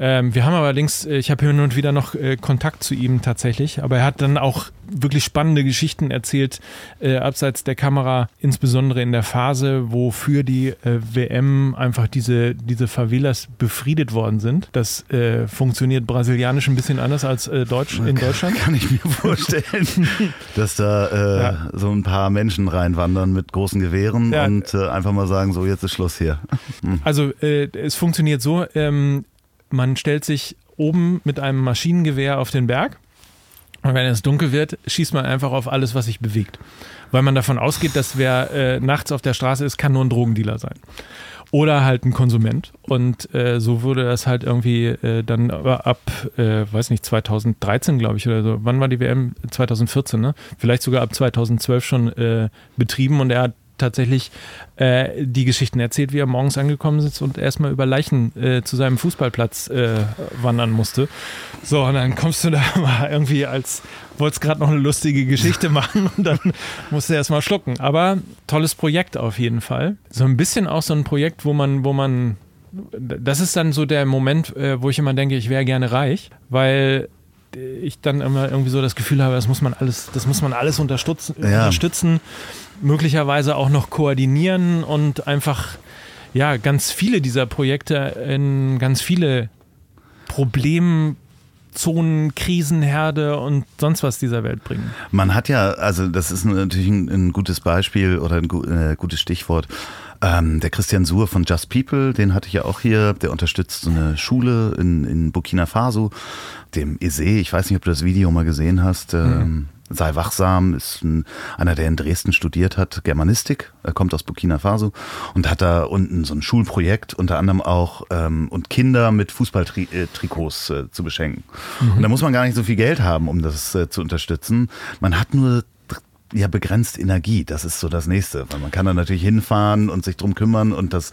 S1: Ähm, wir haben allerdings, äh, ich habe hin und wieder noch äh, Kontakt zu ihm tatsächlich, aber er hat dann auch wirklich spannende Geschichten erzählt, äh, abseits der Kamera, insbesondere in der Phase, wo für die äh, WM einfach diese, diese Favelas befriedet worden sind. Das äh, funktioniert brasilianisch ein bisschen anders als äh, Deutsch in Deutschland.
S3: Kann ich mir vorstellen, dass da ja. so ein paar Menschen reinwandern mit großen Gewehren ja. und einfach mal sagen, so jetzt ist Schluss hier.
S1: Hm. Also es funktioniert so, ähm, man stellt sich oben mit einem Maschinengewehr auf den Berg und wenn es dunkel wird, schießt man einfach auf alles, was sich bewegt. Weil man davon ausgeht, dass wer äh, nachts auf der Straße ist, kann nur ein Drogendealer sein. Oder halt ein Konsument. Und äh, so wurde das halt irgendwie äh, dann ab, äh, weiß nicht, 2013, glaube ich, oder so. Wann war die WM? 2014, ne? Vielleicht sogar ab 2012 schon äh, betrieben. Und er hat tatsächlich äh, die Geschichten erzählt, wie er morgens angekommen ist und erstmal über Leichen äh, zu seinem Fußballplatz äh, wandern musste. So, und dann kommst du da mal irgendwie als, wolltest gerade noch eine lustige Geschichte machen und dann musst du erstmal schlucken. Aber tolles Projekt auf jeden Fall. So ein bisschen auch so ein Projekt, wo man, wo man, das ist dann so der Moment, äh, wo ich immer denke, ich wäre gerne reich, weil ich dann immer irgendwie so das Gefühl habe, das muss man alles, das muss man alles unterstützen, ja. unterstützen möglicherweise auch noch koordinieren und einfach ja ganz viele dieser Projekte in ganz viele Problemzonen, Krisenherde und sonst was dieser Welt bringen.
S3: Man hat ja, also das ist natürlich ein, ein gutes Beispiel oder ein, äh, gutes Stichwort. Ähm, der Christian Suhr von Just People, den hatte ich ja auch hier, der unterstützt so eine Schule in, in Burkina Faso, dem Ese, ich weiß nicht, ob du das Video mal gesehen hast. Ähm, mhm sei wachsam, ist ein, einer, der in Dresden studiert hat, Germanistik, er kommt aus Burkina Faso und hat da unten so ein Schulprojekt, unter anderem auch ähm, und Kinder mit Fußballtrikots äh, zu beschenken. Mhm. Und da muss man gar nicht so viel Geld haben, um das äh, zu unterstützen. Man hat nur ja begrenzt Energie, das ist so das nächste, weil man kann da natürlich hinfahren und sich drum kümmern und das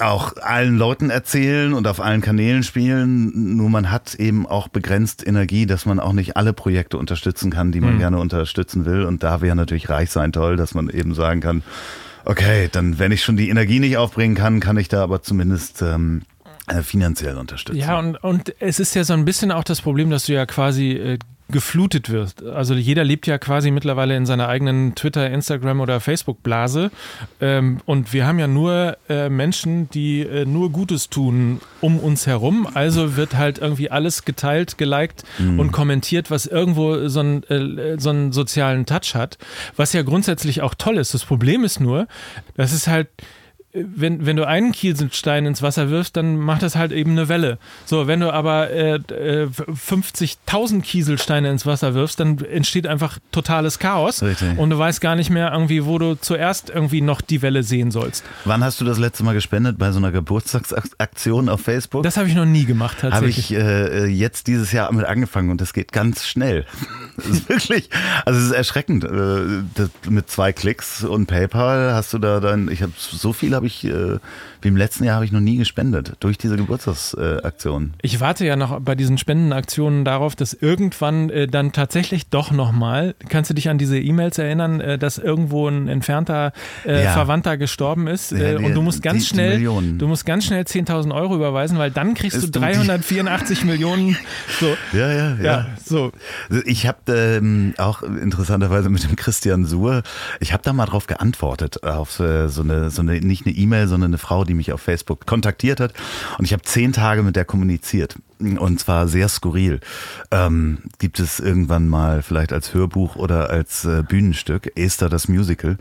S3: auch allen Leuten erzählen und auf allen Kanälen spielen. Nur man hat eben auch begrenzt Energie, dass man auch nicht alle Projekte unterstützen kann, die man mhm. gerne unterstützen will. Und da wäre natürlich reich sein toll, dass man eben sagen kann, okay, dann wenn ich schon die Energie nicht aufbringen kann, kann ich da aber zumindest ähm, äh, finanziell unterstützen.
S1: Ja, und, und es ist ja so ein bisschen auch das Problem, dass du ja quasi äh, geflutet wirst. Also jeder lebt ja quasi mittlerweile in seiner eigenen Twitter, Instagram oder Facebook-Blase. Ähm, und wir haben ja nur äh, Menschen, die äh, nur Gutes tun um uns herum. Also wird halt irgendwie alles geteilt, geliked mhm. und kommentiert, was irgendwo so einen, äh, so einen sozialen Touch hat. Was ja grundsätzlich auch toll ist. Das Problem ist nur, das ist halt wenn, wenn du einen Kieselstein ins Wasser wirfst, dann macht das halt eben eine Welle. So, wenn du aber äh, 50.000 äh, Kieselsteine ins Wasser wirfst, dann entsteht einfach totales Chaos. Richtig. Und du weißt gar nicht mehr irgendwie, wo du zuerst irgendwie noch die Welle sehen sollst.
S3: Wann hast du das letzte Mal gespendet? Bei so einer Geburtstagsaktion auf Facebook?
S1: Das habe ich noch nie gemacht, tatsächlich.
S3: Habe ich äh, jetzt dieses Jahr mit angefangen und das geht ganz schnell. Das ist wirklich, also es ist erschreckend. Äh, mit zwei Klicks und PayPal hast du da dann, ich habe so viele habe ich, äh, wie im letzten Jahr habe ich noch nie gespendet durch diese Geburtstagsaktion.
S1: ich warte ja noch bei diesen Spendenaktionen darauf, dass irgendwann äh, dann tatsächlich doch nochmal, kannst du dich an diese E-Mails erinnern, äh, dass irgendwo ein entfernter äh, ja. Verwandter gestorben ist ja, die, und du musst ganz schnell, Millionen. du musst ganz schnell 10.000 Euro überweisen, weil dann kriegst ist du 384 Millionen. So.
S3: Ja, ja, ja. ja so. Ich habe ähm, auch interessanterweise mit dem Christian Suhr, ich habe da mal drauf geantwortet auf äh, so eine so eine nicht eine eine E-Mail, sondern eine Frau, die mich auf Facebook kontaktiert hat. Und ich habe zehn Tage mit der kommuniziert. Und zwar sehr skurril. Ähm, gibt es irgendwann mal vielleicht als Hörbuch oder als äh, Bühnenstück, Esther das Musical.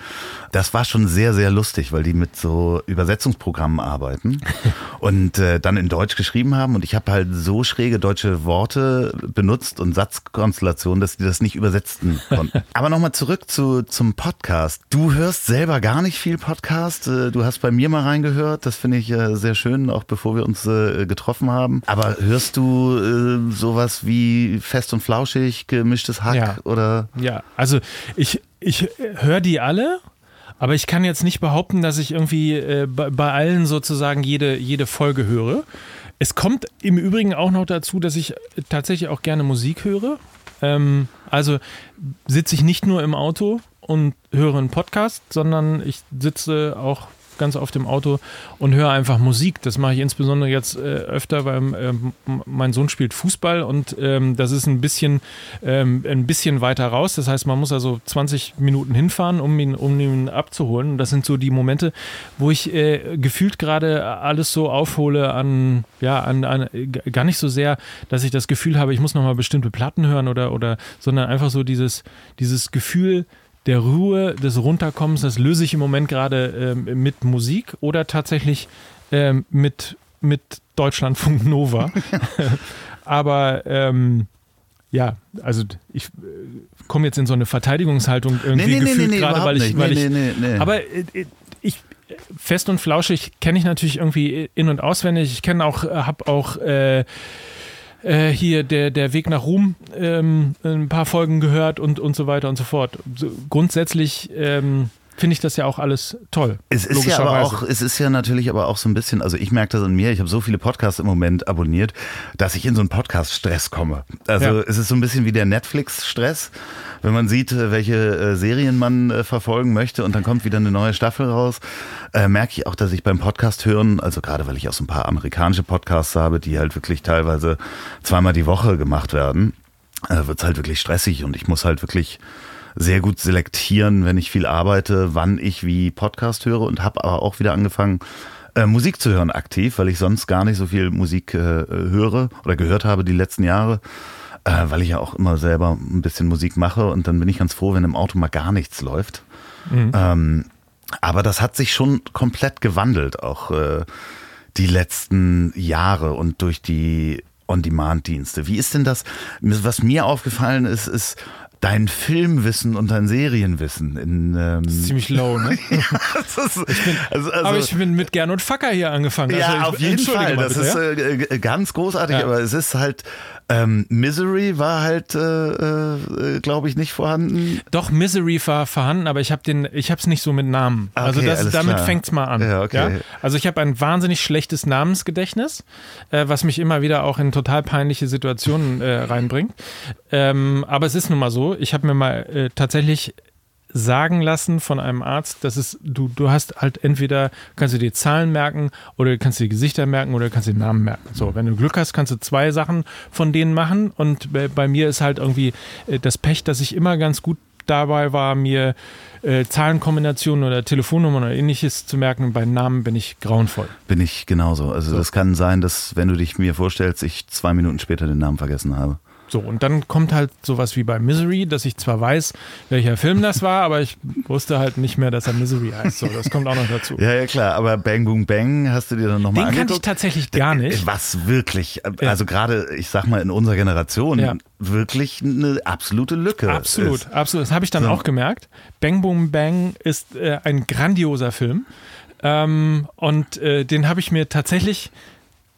S3: Das war schon sehr, sehr lustig, weil die mit so Übersetzungsprogrammen arbeiten und äh, dann in Deutsch geschrieben haben. Und ich habe halt so schräge deutsche Worte benutzt und Satzkonstellationen, dass die das nicht übersetzen konnten. Aber nochmal zurück zu, zum Podcast. Du hörst selber gar nicht viel Podcast. Äh, du hast bei mir mal reingehört. Das finde ich äh, sehr schön, auch bevor wir uns äh, getroffen haben. Aber hörst du äh, sowas wie fest und flauschig, gemischtes Hack
S1: ja.
S3: oder?
S1: Ja, also ich, ich höre die alle. Aber ich kann jetzt nicht behaupten, dass ich irgendwie äh, bei, bei allen sozusagen jede, jede Folge höre. Es kommt im Übrigen auch noch dazu, dass ich tatsächlich auch gerne Musik höre. Ähm, also sitze ich nicht nur im Auto und höre einen Podcast, sondern ich sitze auch ganz auf dem Auto und höre einfach Musik. Das mache ich insbesondere jetzt äh, öfter, weil äh, mein Sohn spielt Fußball und ähm, das ist ein bisschen, ähm, ein bisschen weiter raus. Das heißt, man muss also 20 Minuten hinfahren, um ihn, um ihn abzuholen. Das sind so die Momente, wo ich äh, gefühlt gerade alles so aufhole an, ja, an, an, gar nicht so sehr, dass ich das Gefühl habe, ich muss nochmal bestimmte Platten hören oder, oder, sondern einfach so dieses, dieses Gefühl, der Ruhe, des Runterkommens, das löse ich im Moment gerade ähm, mit Musik oder tatsächlich ähm, mit, mit Deutschlandfunk Nova. Aber ähm, ja, also ich äh, komme jetzt in so eine Verteidigungshaltung irgendwie nee, nee, gefühlt nee, gerade, weil ich, weil ich, aber äh, ich fest und flauschig kenne ich natürlich irgendwie in und auswendig. Ich kenne auch, habe auch äh, hier der, der Weg nach Ruhm ähm, ein paar Folgen gehört und, und so weiter und so fort. So, grundsätzlich ähm, finde ich das ja auch alles toll.
S3: Es ist ja aber auch, es ist ja natürlich aber auch so ein bisschen, also ich merke das an mir, ich habe so viele Podcasts im Moment abonniert, dass ich in so einen Podcast-Stress komme. Also ja. es ist so ein bisschen wie der Netflix-Stress, wenn man sieht, äh, welche äh, Serien man äh, verfolgen möchte und dann kommt wieder eine neue Staffel raus, merke ich auch, dass ich beim Podcast hören, also gerade weil ich auch so ein paar amerikanische Podcasts habe, die halt wirklich teilweise zweimal die Woche gemacht werden, wird es halt wirklich stressig und ich muss halt wirklich sehr gut selektieren, wenn ich viel arbeite, wann ich wie Podcast höre und habe aber auch wieder angefangen, äh, Musik zu hören aktiv, weil ich sonst gar nicht so viel Musik äh, höre oder gehört habe die letzten Jahre, äh, weil ich ja auch immer selber ein bisschen Musik mache und dann bin ich ganz froh, wenn im Auto mal gar nichts läuft. Mhm. Ähm, aber das hat sich schon komplett gewandelt, auch äh, die letzten Jahre und durch die On-Demand-Dienste. Wie ist denn das? Was mir aufgefallen ist, ist, dein Filmwissen und dein Serienwissen in ähm
S1: das ist ziemlich low, ne? ja, ist, ich bin, also, also, aber ich bin mit Gernot Facker hier angefangen.
S3: Ja, also, auf jeden Fall. Das bitte, ist äh, ganz großartig, ja. aber es ist halt ähm, Misery war halt, äh, äh, glaube ich, nicht vorhanden.
S1: Doch, Misery war vorhanden, aber ich habe den, ich habe es nicht so mit Namen. Okay, also das, damit fängt es mal an. Ja, okay. ja? Also ich habe ein wahnsinnig schlechtes Namensgedächtnis, äh, was mich immer wieder auch in total peinliche Situationen äh, reinbringt. Ähm, aber es ist nun mal so, ich habe mir mal äh, tatsächlich sagen lassen von einem Arzt, dass es, du, du hast halt entweder, kannst du dir Zahlen merken oder kannst du die Gesichter merken oder kannst du den Namen merken. So, wenn du Glück hast, kannst du zwei Sachen von denen machen und bei, bei mir ist halt irgendwie äh, das Pech, dass ich immer ganz gut dabei war, mir äh, Zahlenkombinationen oder Telefonnummern oder ähnliches zu merken. Und bei Namen bin ich grauenvoll.
S3: Bin ich genauso. Also so. das kann sein, dass wenn du dich mir vorstellst, ich zwei Minuten später den Namen vergessen habe.
S1: So, und dann kommt halt sowas wie bei Misery, dass ich zwar weiß, welcher Film das war, aber ich wusste halt nicht mehr, dass er Misery heißt. So, das kommt auch noch dazu.
S3: ja, ja, klar. Aber Bang Boom Bang hast du dir dann nochmal angeguckt?
S1: Den kannte ich tatsächlich gar nicht.
S3: Was wirklich, also gerade, ich sag mal, in unserer Generation ja. wirklich eine absolute Lücke.
S1: Absolut, ist. absolut. Das habe ich dann so. auch gemerkt. Bang Boom Bang ist äh, ein grandioser Film. Ähm, und äh, den habe ich mir tatsächlich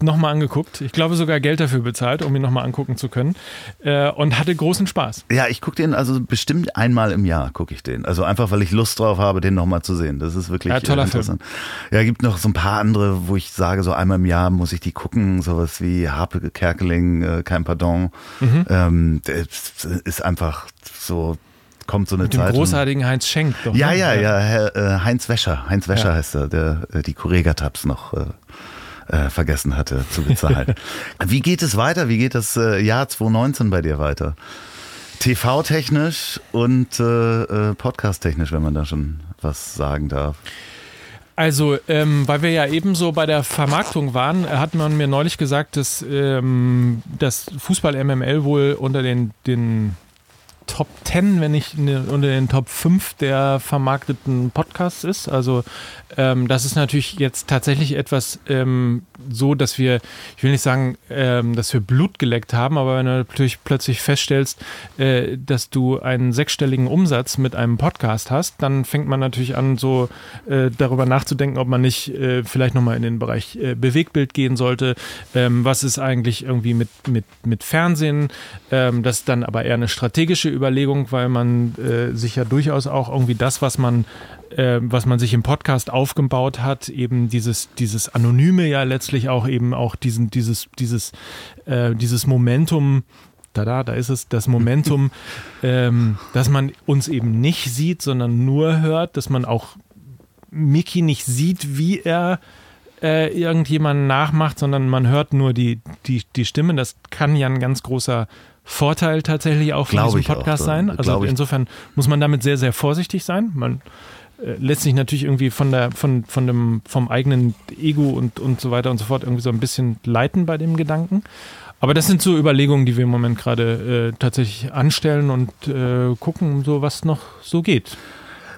S1: nochmal angeguckt. Ich glaube sogar Geld dafür bezahlt, um ihn nochmal angucken zu können. Äh, und hatte großen Spaß.
S3: Ja, ich gucke den also bestimmt einmal im Jahr gucke ich den. Also einfach, weil ich Lust drauf habe, den nochmal zu sehen. Das ist wirklich ja, toller interessant. Film. Ja, gibt noch so ein paar andere, wo ich sage, so einmal im Jahr muss ich die gucken. Sowas wie Harpe Kerkeling, äh, Kein Pardon. Mhm. Ähm, ist einfach so kommt so eine
S1: Mit
S3: Zeit.
S1: Dem großartigen Heinz Schenk.
S3: Doch, ja, ne? ja, ja, Herr, äh, Heinz Wäscher. Heinz Wäscher ja. heißt er, der äh, die Correga-Tabs noch äh, äh, vergessen hatte zu bezahlen. Wie geht es weiter? Wie geht das äh, Jahr 2019 bei dir weiter? TV-technisch und äh, äh, Podcast-technisch, wenn man da schon was sagen darf.
S1: Also, ähm, weil wir ja ebenso bei der Vermarktung waren, hat man mir neulich gesagt, dass ähm, das Fußball MML wohl unter den, den Top 10, wenn nicht unter den Top 5 der vermarkteten Podcasts ist. Also ähm, das ist natürlich jetzt tatsächlich etwas ähm, so, dass wir, ich will nicht sagen, ähm, dass wir Blut geleckt haben, aber wenn du natürlich plötzlich feststellst, äh, dass du einen sechsstelligen Umsatz mit einem Podcast hast, dann fängt man natürlich an, so äh, darüber nachzudenken, ob man nicht äh, vielleicht nochmal in den Bereich äh, Bewegtbild gehen sollte. Ähm, was ist eigentlich irgendwie mit, mit, mit Fernsehen? Ähm, das ist dann aber eher eine strategische Überlegung Überlegung, weil man äh, sich ja durchaus auch irgendwie das, was man, äh, was man sich im Podcast aufgebaut hat, eben dieses, dieses Anonyme ja letztlich auch eben auch diesen, dieses, dieses, äh, dieses Momentum da, da ist es, das Momentum, ähm, dass man uns eben nicht sieht, sondern nur hört, dass man auch Mickey nicht sieht, wie er äh, irgendjemanden nachmacht, sondern man hört nur die, die, die Stimme. Das kann ja ein ganz großer Vorteil tatsächlich auch von
S3: Glaube auch,
S1: Podcast
S3: so.
S1: sein. Also insofern muss man damit sehr, sehr vorsichtig sein. Man äh, lässt sich natürlich irgendwie von der, von, von dem, vom eigenen Ego und, und so weiter und so fort irgendwie so ein bisschen leiten bei dem Gedanken. Aber das sind so Überlegungen, die wir im Moment gerade äh, tatsächlich anstellen und äh, gucken, so was noch so geht.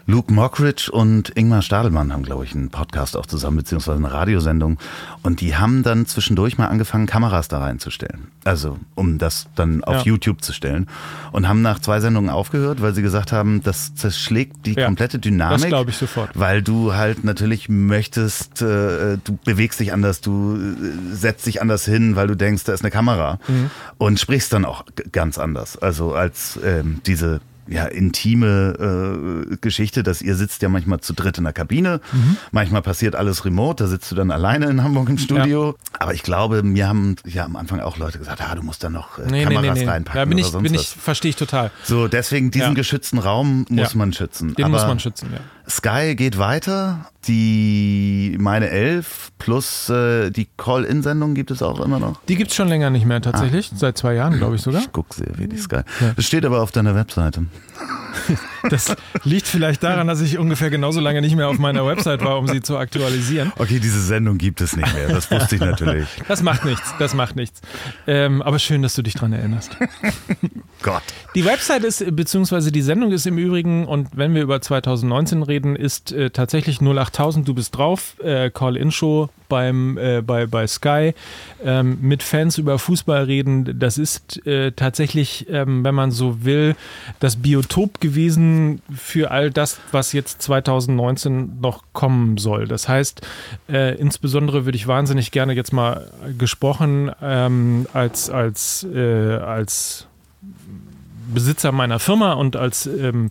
S3: Luke Mockridge und Ingmar Stadelmann haben, glaube ich, einen Podcast auch zusammen, beziehungsweise eine Radiosendung. Und die haben dann zwischendurch mal angefangen, Kameras da reinzustellen. Also, um das dann auf
S1: Ja.
S3: YouTube zu stellen. Und haben nach zwei Sendungen aufgehört, weil sie gesagt haben, das zerschlägt die
S1: Ja,
S3: komplette Dynamik.
S1: Das glaube ich sofort.
S3: Weil du halt natürlich möchtest, äh, du bewegst dich anders, du äh, setzt dich anders hin, weil du denkst, da ist eine Kamera
S1: Mhm.
S3: und sprichst dann auch ganz anders. Also als ähm, diese ja, intime äh, Geschichte, dass ihr sitzt ja manchmal zu dritt in der Kabine,
S1: Mhm.
S3: manchmal passiert alles remote, da sitzt du dann alleine in Hamburg im Studio. Aber ich glaube, mir haben ja am Anfang auch Leute gesagt, ah, du musst da noch äh,
S1: Nee,
S3: Kameras
S1: nee, nee.
S3: reinpacken
S1: Da bin
S3: oder
S1: ich,
S3: sonst
S1: bin ich, verstehe ich total.
S3: So, deswegen diesen
S1: Ja.
S3: geschützten Raum muss
S1: Ja.
S3: man schützen.
S1: Den
S3: Aber
S1: muss man schützen, ja.
S3: Sky geht weiter. Die meine Elf plus äh, die Call-In-Sendung gibt es auch immer noch.
S1: Die gibt es schon länger nicht mehr tatsächlich. Seit zwei Jahren, glaube ich sogar.
S3: Ich gucke sehr wie die Sky.
S1: Ja.
S3: Das steht aber auf deiner Webseite.
S1: Das liegt vielleicht daran, dass ich ungefähr genauso lange nicht mehr auf meiner Website war, um sie zu aktualisieren.
S3: Okay, diese Sendung gibt es nicht mehr. Das wusste ich natürlich.
S1: Das macht nichts, das macht nichts. Ähm, aber schön, dass du dich dran erinnerst.
S3: Gott.
S1: Die Website ist, beziehungsweise die Sendung ist im Übrigen, und wenn wir über 2019 reden, ist äh, tatsächlich 08000, du bist drauf, äh, Call-In-Show beim, äh, bei, bei Sky, ähm, mit Fans über Fußball reden. Das ist äh, tatsächlich, ähm, wenn man so will, das Biotop gewesen für all das, was jetzt 2019 noch kommen soll. Das heißt, äh, insbesondere würde ich wahnsinnig gerne jetzt mal gesprochen ähm, als, als, äh, als Besitzer meiner Firma und als, ähm,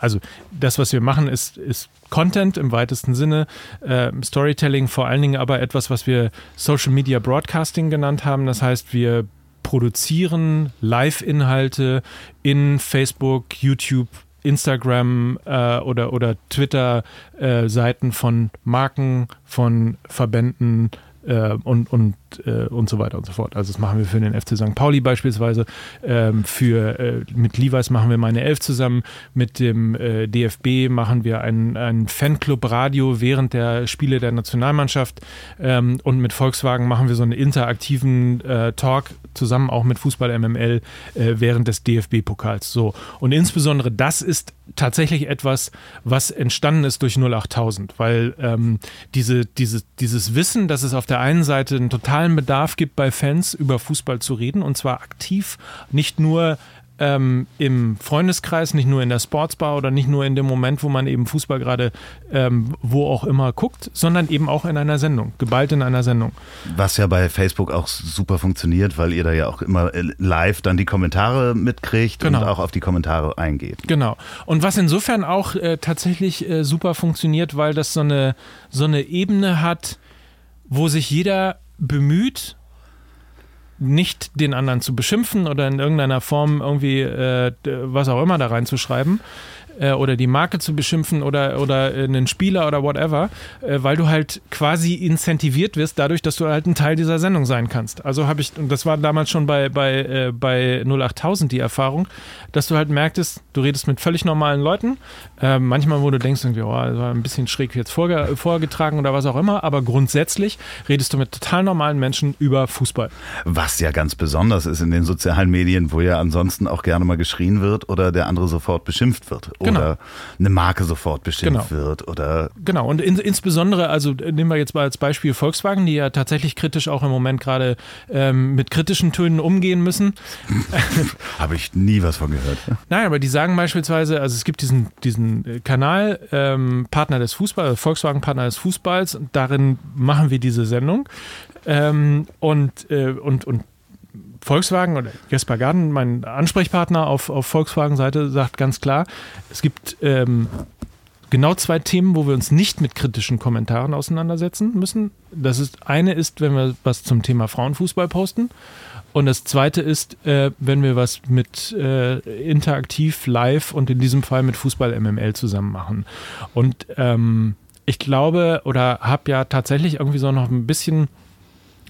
S1: also das, was wir machen, ist, ist Content im weitesten Sinne, äh, Storytelling vor allen Dingen aber etwas, was wir Social Media Broadcasting genannt haben. Das heißt, wir produzieren Live-Inhalte in Facebook, YouTube, Instagram äh, oder, oder Twitter-Seiten von Marken, von Verbänden äh, und, und, äh, und so weiter und so fort. Also das machen wir für den FC St. Pauli beispielsweise. Ähm, für, äh, mit Levi's machen wir meine Elf zusammen. Mit dem äh, DFB machen wir ein, ein Fanclub-Radio während der Spiele der Nationalmannschaft. Ähm, und mit Volkswagen machen wir so einen interaktiven äh, Talk zusammen auch mit Fußball MML äh, während des DFB-Pokals. So. Und insbesondere das ist tatsächlich etwas, was entstanden ist durch 08000, weil ähm, diese, diese, dieses Wissen, dass es auf der einen Seite einen totalen Bedarf gibt bei Fans über Fußball zu reden und zwar aktiv, nicht nur ähm, im Freundeskreis, nicht nur in der Sportsbar oder nicht nur in dem Moment, wo man eben Fußball gerade ähm, wo auch immer guckt, sondern eben auch in einer Sendung, geballt in einer Sendung.
S3: Was ja bei Facebook auch super funktioniert, weil ihr da ja auch immer äh, live dann die Kommentare mitkriegt
S1: Genau.
S3: und auch auf die Kommentare eingeht.
S1: Genau. Und was insofern auch äh, tatsächlich äh, super funktioniert, weil das so eine, so eine Ebene hat, wo sich jeder bemüht, nicht den anderen zu beschimpfen oder in irgendeiner Form irgendwie äh, was auch immer da reinzuschreiben äh, oder die Marke zu beschimpfen oder, oder äh, einen Spieler oder whatever, äh, weil du halt quasi incentiviert wirst dadurch, dass du halt ein Teil dieser Sendung sein kannst. Also habe ich, und das war damals schon bei, bei, bei 08000 die Erfahrung, dass du halt merktest, du redest mit völlig normalen Leuten, äh, manchmal wo du denkst, irgendwie, oh, das war ein bisschen schräg jetzt vorge vorgetragen oder was auch immer, aber grundsätzlich redest du mit total normalen Menschen über Fußball.
S3: Was ja ganz besonders ist in den sozialen Medien, wo ja ansonsten auch gerne mal geschrien wird oder der andere sofort beschimpft wird.
S1: Genau.
S3: Oder eine Marke sofort beschimpft
S1: Genau.
S3: wird. Oder
S1: Genau, und in, insbesondere, also äh, nehmen wir jetzt mal als Beispiel Volkswagen, die ja tatsächlich kritisch auch im Moment gerade ähm, mit kritischen Tönen umgehen müssen.
S3: habe ich nie was von gehört.
S1: Nein, aber die sagen beispielsweise, also es gibt diesen, diesen äh, Kanal, ähm, Partner des Fußballs, Volkswagen Partner des Fußballs, darin machen wir diese Sendung. Ähm, und, äh, und, und Volkswagen oder Jesper Garden, mein Ansprechpartner auf, auf Volkswagen-Seite, sagt ganz klar, es gibt ähm, genau zwei Themen, wo wir uns nicht mit kritischen Kommentaren auseinandersetzen müssen. Das ist eine ist, wenn wir was zum Thema Frauenfußball posten. Und das zweite ist, äh, wenn wir was mit äh, interaktiv, live und in diesem Fall mit Fußball MML zusammen machen. Und ähm, ich glaube oder habe ja tatsächlich irgendwie so noch ein bisschen,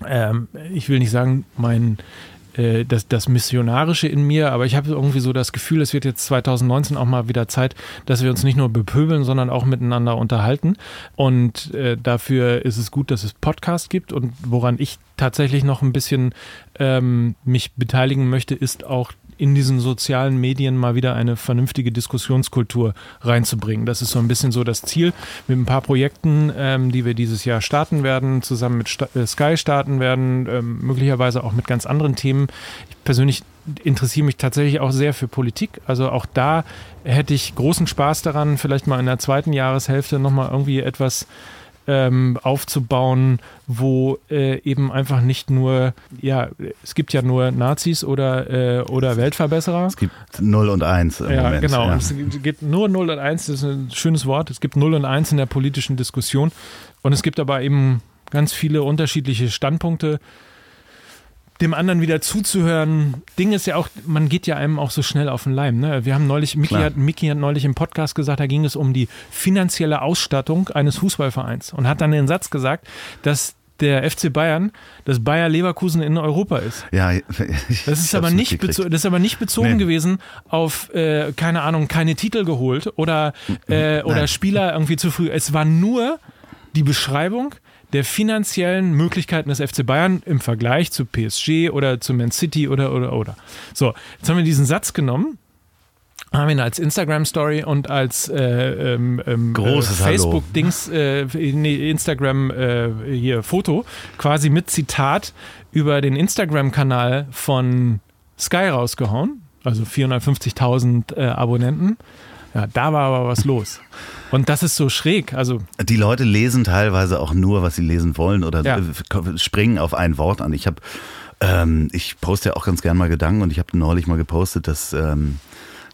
S1: ähm, ich will nicht sagen, mein äh, das, das Missionarische in mir, aber ich habe irgendwie so das Gefühl, es wird jetzt 2019 auch mal wieder Zeit, dass wir uns nicht nur bepöbeln, sondern auch miteinander unterhalten. Und äh, dafür ist es gut, dass es Podcasts gibt. Und woran ich tatsächlich noch ein bisschen ähm, mich beteiligen möchte, ist auch in diesen sozialen Medien mal wieder eine vernünftige Diskussionskultur reinzubringen. Das ist so ein bisschen so das Ziel mit ein paar Projekten, ähm, die wir dieses Jahr starten werden, zusammen mit Sta äh, Sky starten werden, ähm, möglicherweise auch mit ganz anderen Themen. Ich persönlich interessiere mich tatsächlich auch sehr für Politik. Also auch da hätte ich großen Spaß daran, vielleicht mal in der zweiten Jahreshälfte nochmal irgendwie etwas ähm, aufzubauen, wo äh, eben einfach nicht nur, ja, es gibt ja nur Nazis oder, äh, oder Weltverbesserer.
S3: Es gibt 0 und 1
S1: im ja, Moment. Genau. Ja. Es gibt nur 0 und 1, das ist ein schönes Wort. Es gibt 0 und 1 in der politischen Diskussion. Und es gibt aber eben ganz viele unterschiedliche Standpunkte dem anderen wieder zuzuhören. Ding ist ja auch, man geht ja einem auch so schnell auf den Leim. Ne? Wir haben neulich, Miki hat, Miki hat neulich im Podcast gesagt, da ging es um die finanzielle Ausstattung eines Fußballvereins und hat dann den Satz gesagt, dass der FC Bayern das Bayer Leverkusen in Europa ist.
S3: Ja,
S1: das ist aber nicht das ist aber nicht bezogen nee. gewesen auf äh, keine Ahnung keine Titel geholt oder äh, oder Spieler irgendwie zu früh. Es war nur die Beschreibung der finanziellen Möglichkeiten des FC Bayern im Vergleich zu PSG oder zu Man City oder oder oder. So, jetzt haben wir diesen Satz genommen haben ihn als Instagram-Story und als äh, ähm, ähm,
S3: äh,
S1: Facebook-Dings, äh, Instagram äh, hier Foto, quasi mit Zitat über den Instagram-Kanal von Sky rausgehauen. Also 450.000 äh, Abonnenten. Ja, da war aber was los. Und das ist so schräg. Also
S3: die Leute lesen teilweise auch nur, was sie lesen wollen oder ja. Äh, springen auf ein Wort an. Ich habe, ähm, ich poste ja auch ganz gern mal Gedanken und ich habe neulich mal gepostet, dass ähm,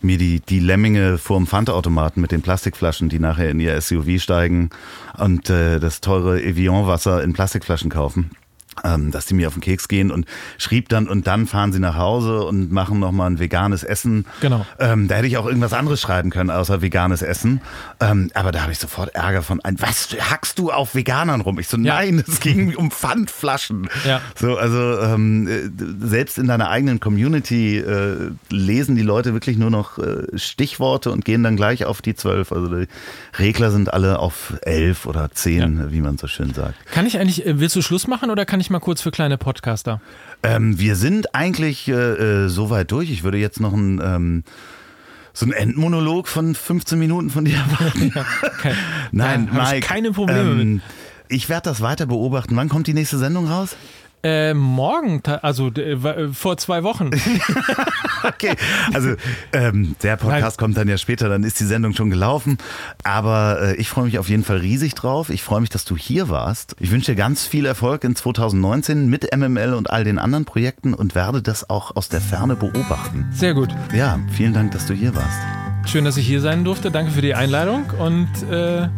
S3: mir die, die Lemminge vorm Pfandautomaten mit den Plastikflaschen, die nachher in ihr SUV steigen und äh, das teure Evian-Wasser in Plastikflaschen kaufen ähm, dass die mir auf den Keks gehen und schrieb dann und dann fahren sie nach Hause und machen nochmal ein veganes Essen.
S1: Genau.
S3: Ähm, da hätte ich auch irgendwas anderes schreiben können, außer veganes Essen. Ähm, aber da habe ich sofort Ärger von ein, was hackst du auf Veganern rum? Ich so, ja. nein, es ging um Pfandflaschen.
S1: Ja.
S3: So, also ähm, äh, selbst in deiner eigenen Community äh, lesen die Leute wirklich nur noch äh, Stichworte und gehen dann gleich auf die zwölf. Also die Regler sind alle auf elf oder zehn, ja. wie man so schön sagt.
S1: Kann ich eigentlich, äh, willst du Schluss machen oder kann ich mal kurz für kleine Podcaster?
S3: Ähm, wir sind eigentlich äh, äh so weit durch. Ich würde jetzt noch ein ähm, so ein Endmonolog von 15 Minuten von dir erwarten. Ja,
S1: okay. Nein, ja, Mike. keine Probleme ähm, mit.
S3: Ich werde das weiter beobachten. Wann kommt die nächste Sendung raus?
S1: Äh, morgen, also äh, vor zwei Wochen.
S3: okay, also ähm, der Podcast Nein. kommt dann ja später, dann ist die Sendung schon gelaufen. Aber äh, ich freue mich auf jeden Fall riesig drauf. Ich freue mich, dass du hier warst. Ich wünsche dir ganz viel Erfolg in 2019 mit MML und all den anderen Projekten und werde das auch aus der Ferne beobachten.
S1: Sehr gut.
S3: Ja, vielen Dank, dass du hier warst.
S1: Schön, dass ich hier sein durfte. Danke für die Einladung und äh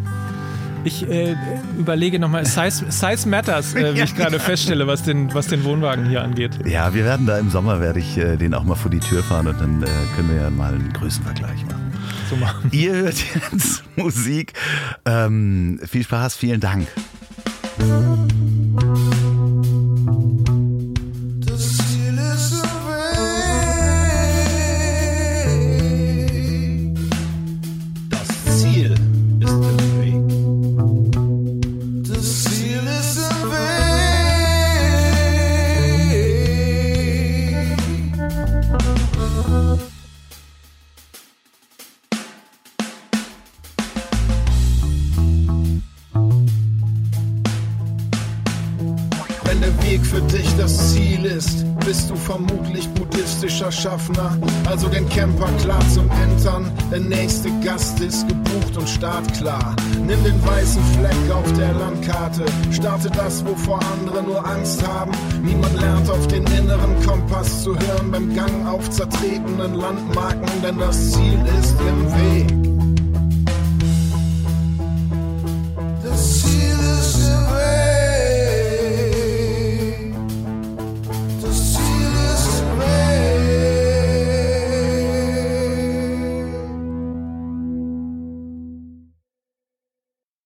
S1: ich äh, überlege nochmal, Size, Size Matters, äh, wie ich gerade feststelle, was den, was den Wohnwagen hier angeht.
S3: Ja, wir werden da im Sommer, werde ich äh, den auch mal vor die Tür fahren und dann äh, können wir ja mal einen Größenvergleich machen.
S1: So machen.
S3: Ihr hört jetzt Musik. Ähm, viel Spaß, vielen Dank.
S4: Schaffner, also den Camper klar zum Entern. Der nächste Gast ist gebucht und startklar. Nimm den weißen Fleck auf der Landkarte, starte das, wovor andere nur Angst haben. Niemand lernt auf den inneren Kompass zu hören beim Gang auf zertretenen Landmarken, denn das Ziel ist im Weg. Das Ziel ist im Weg.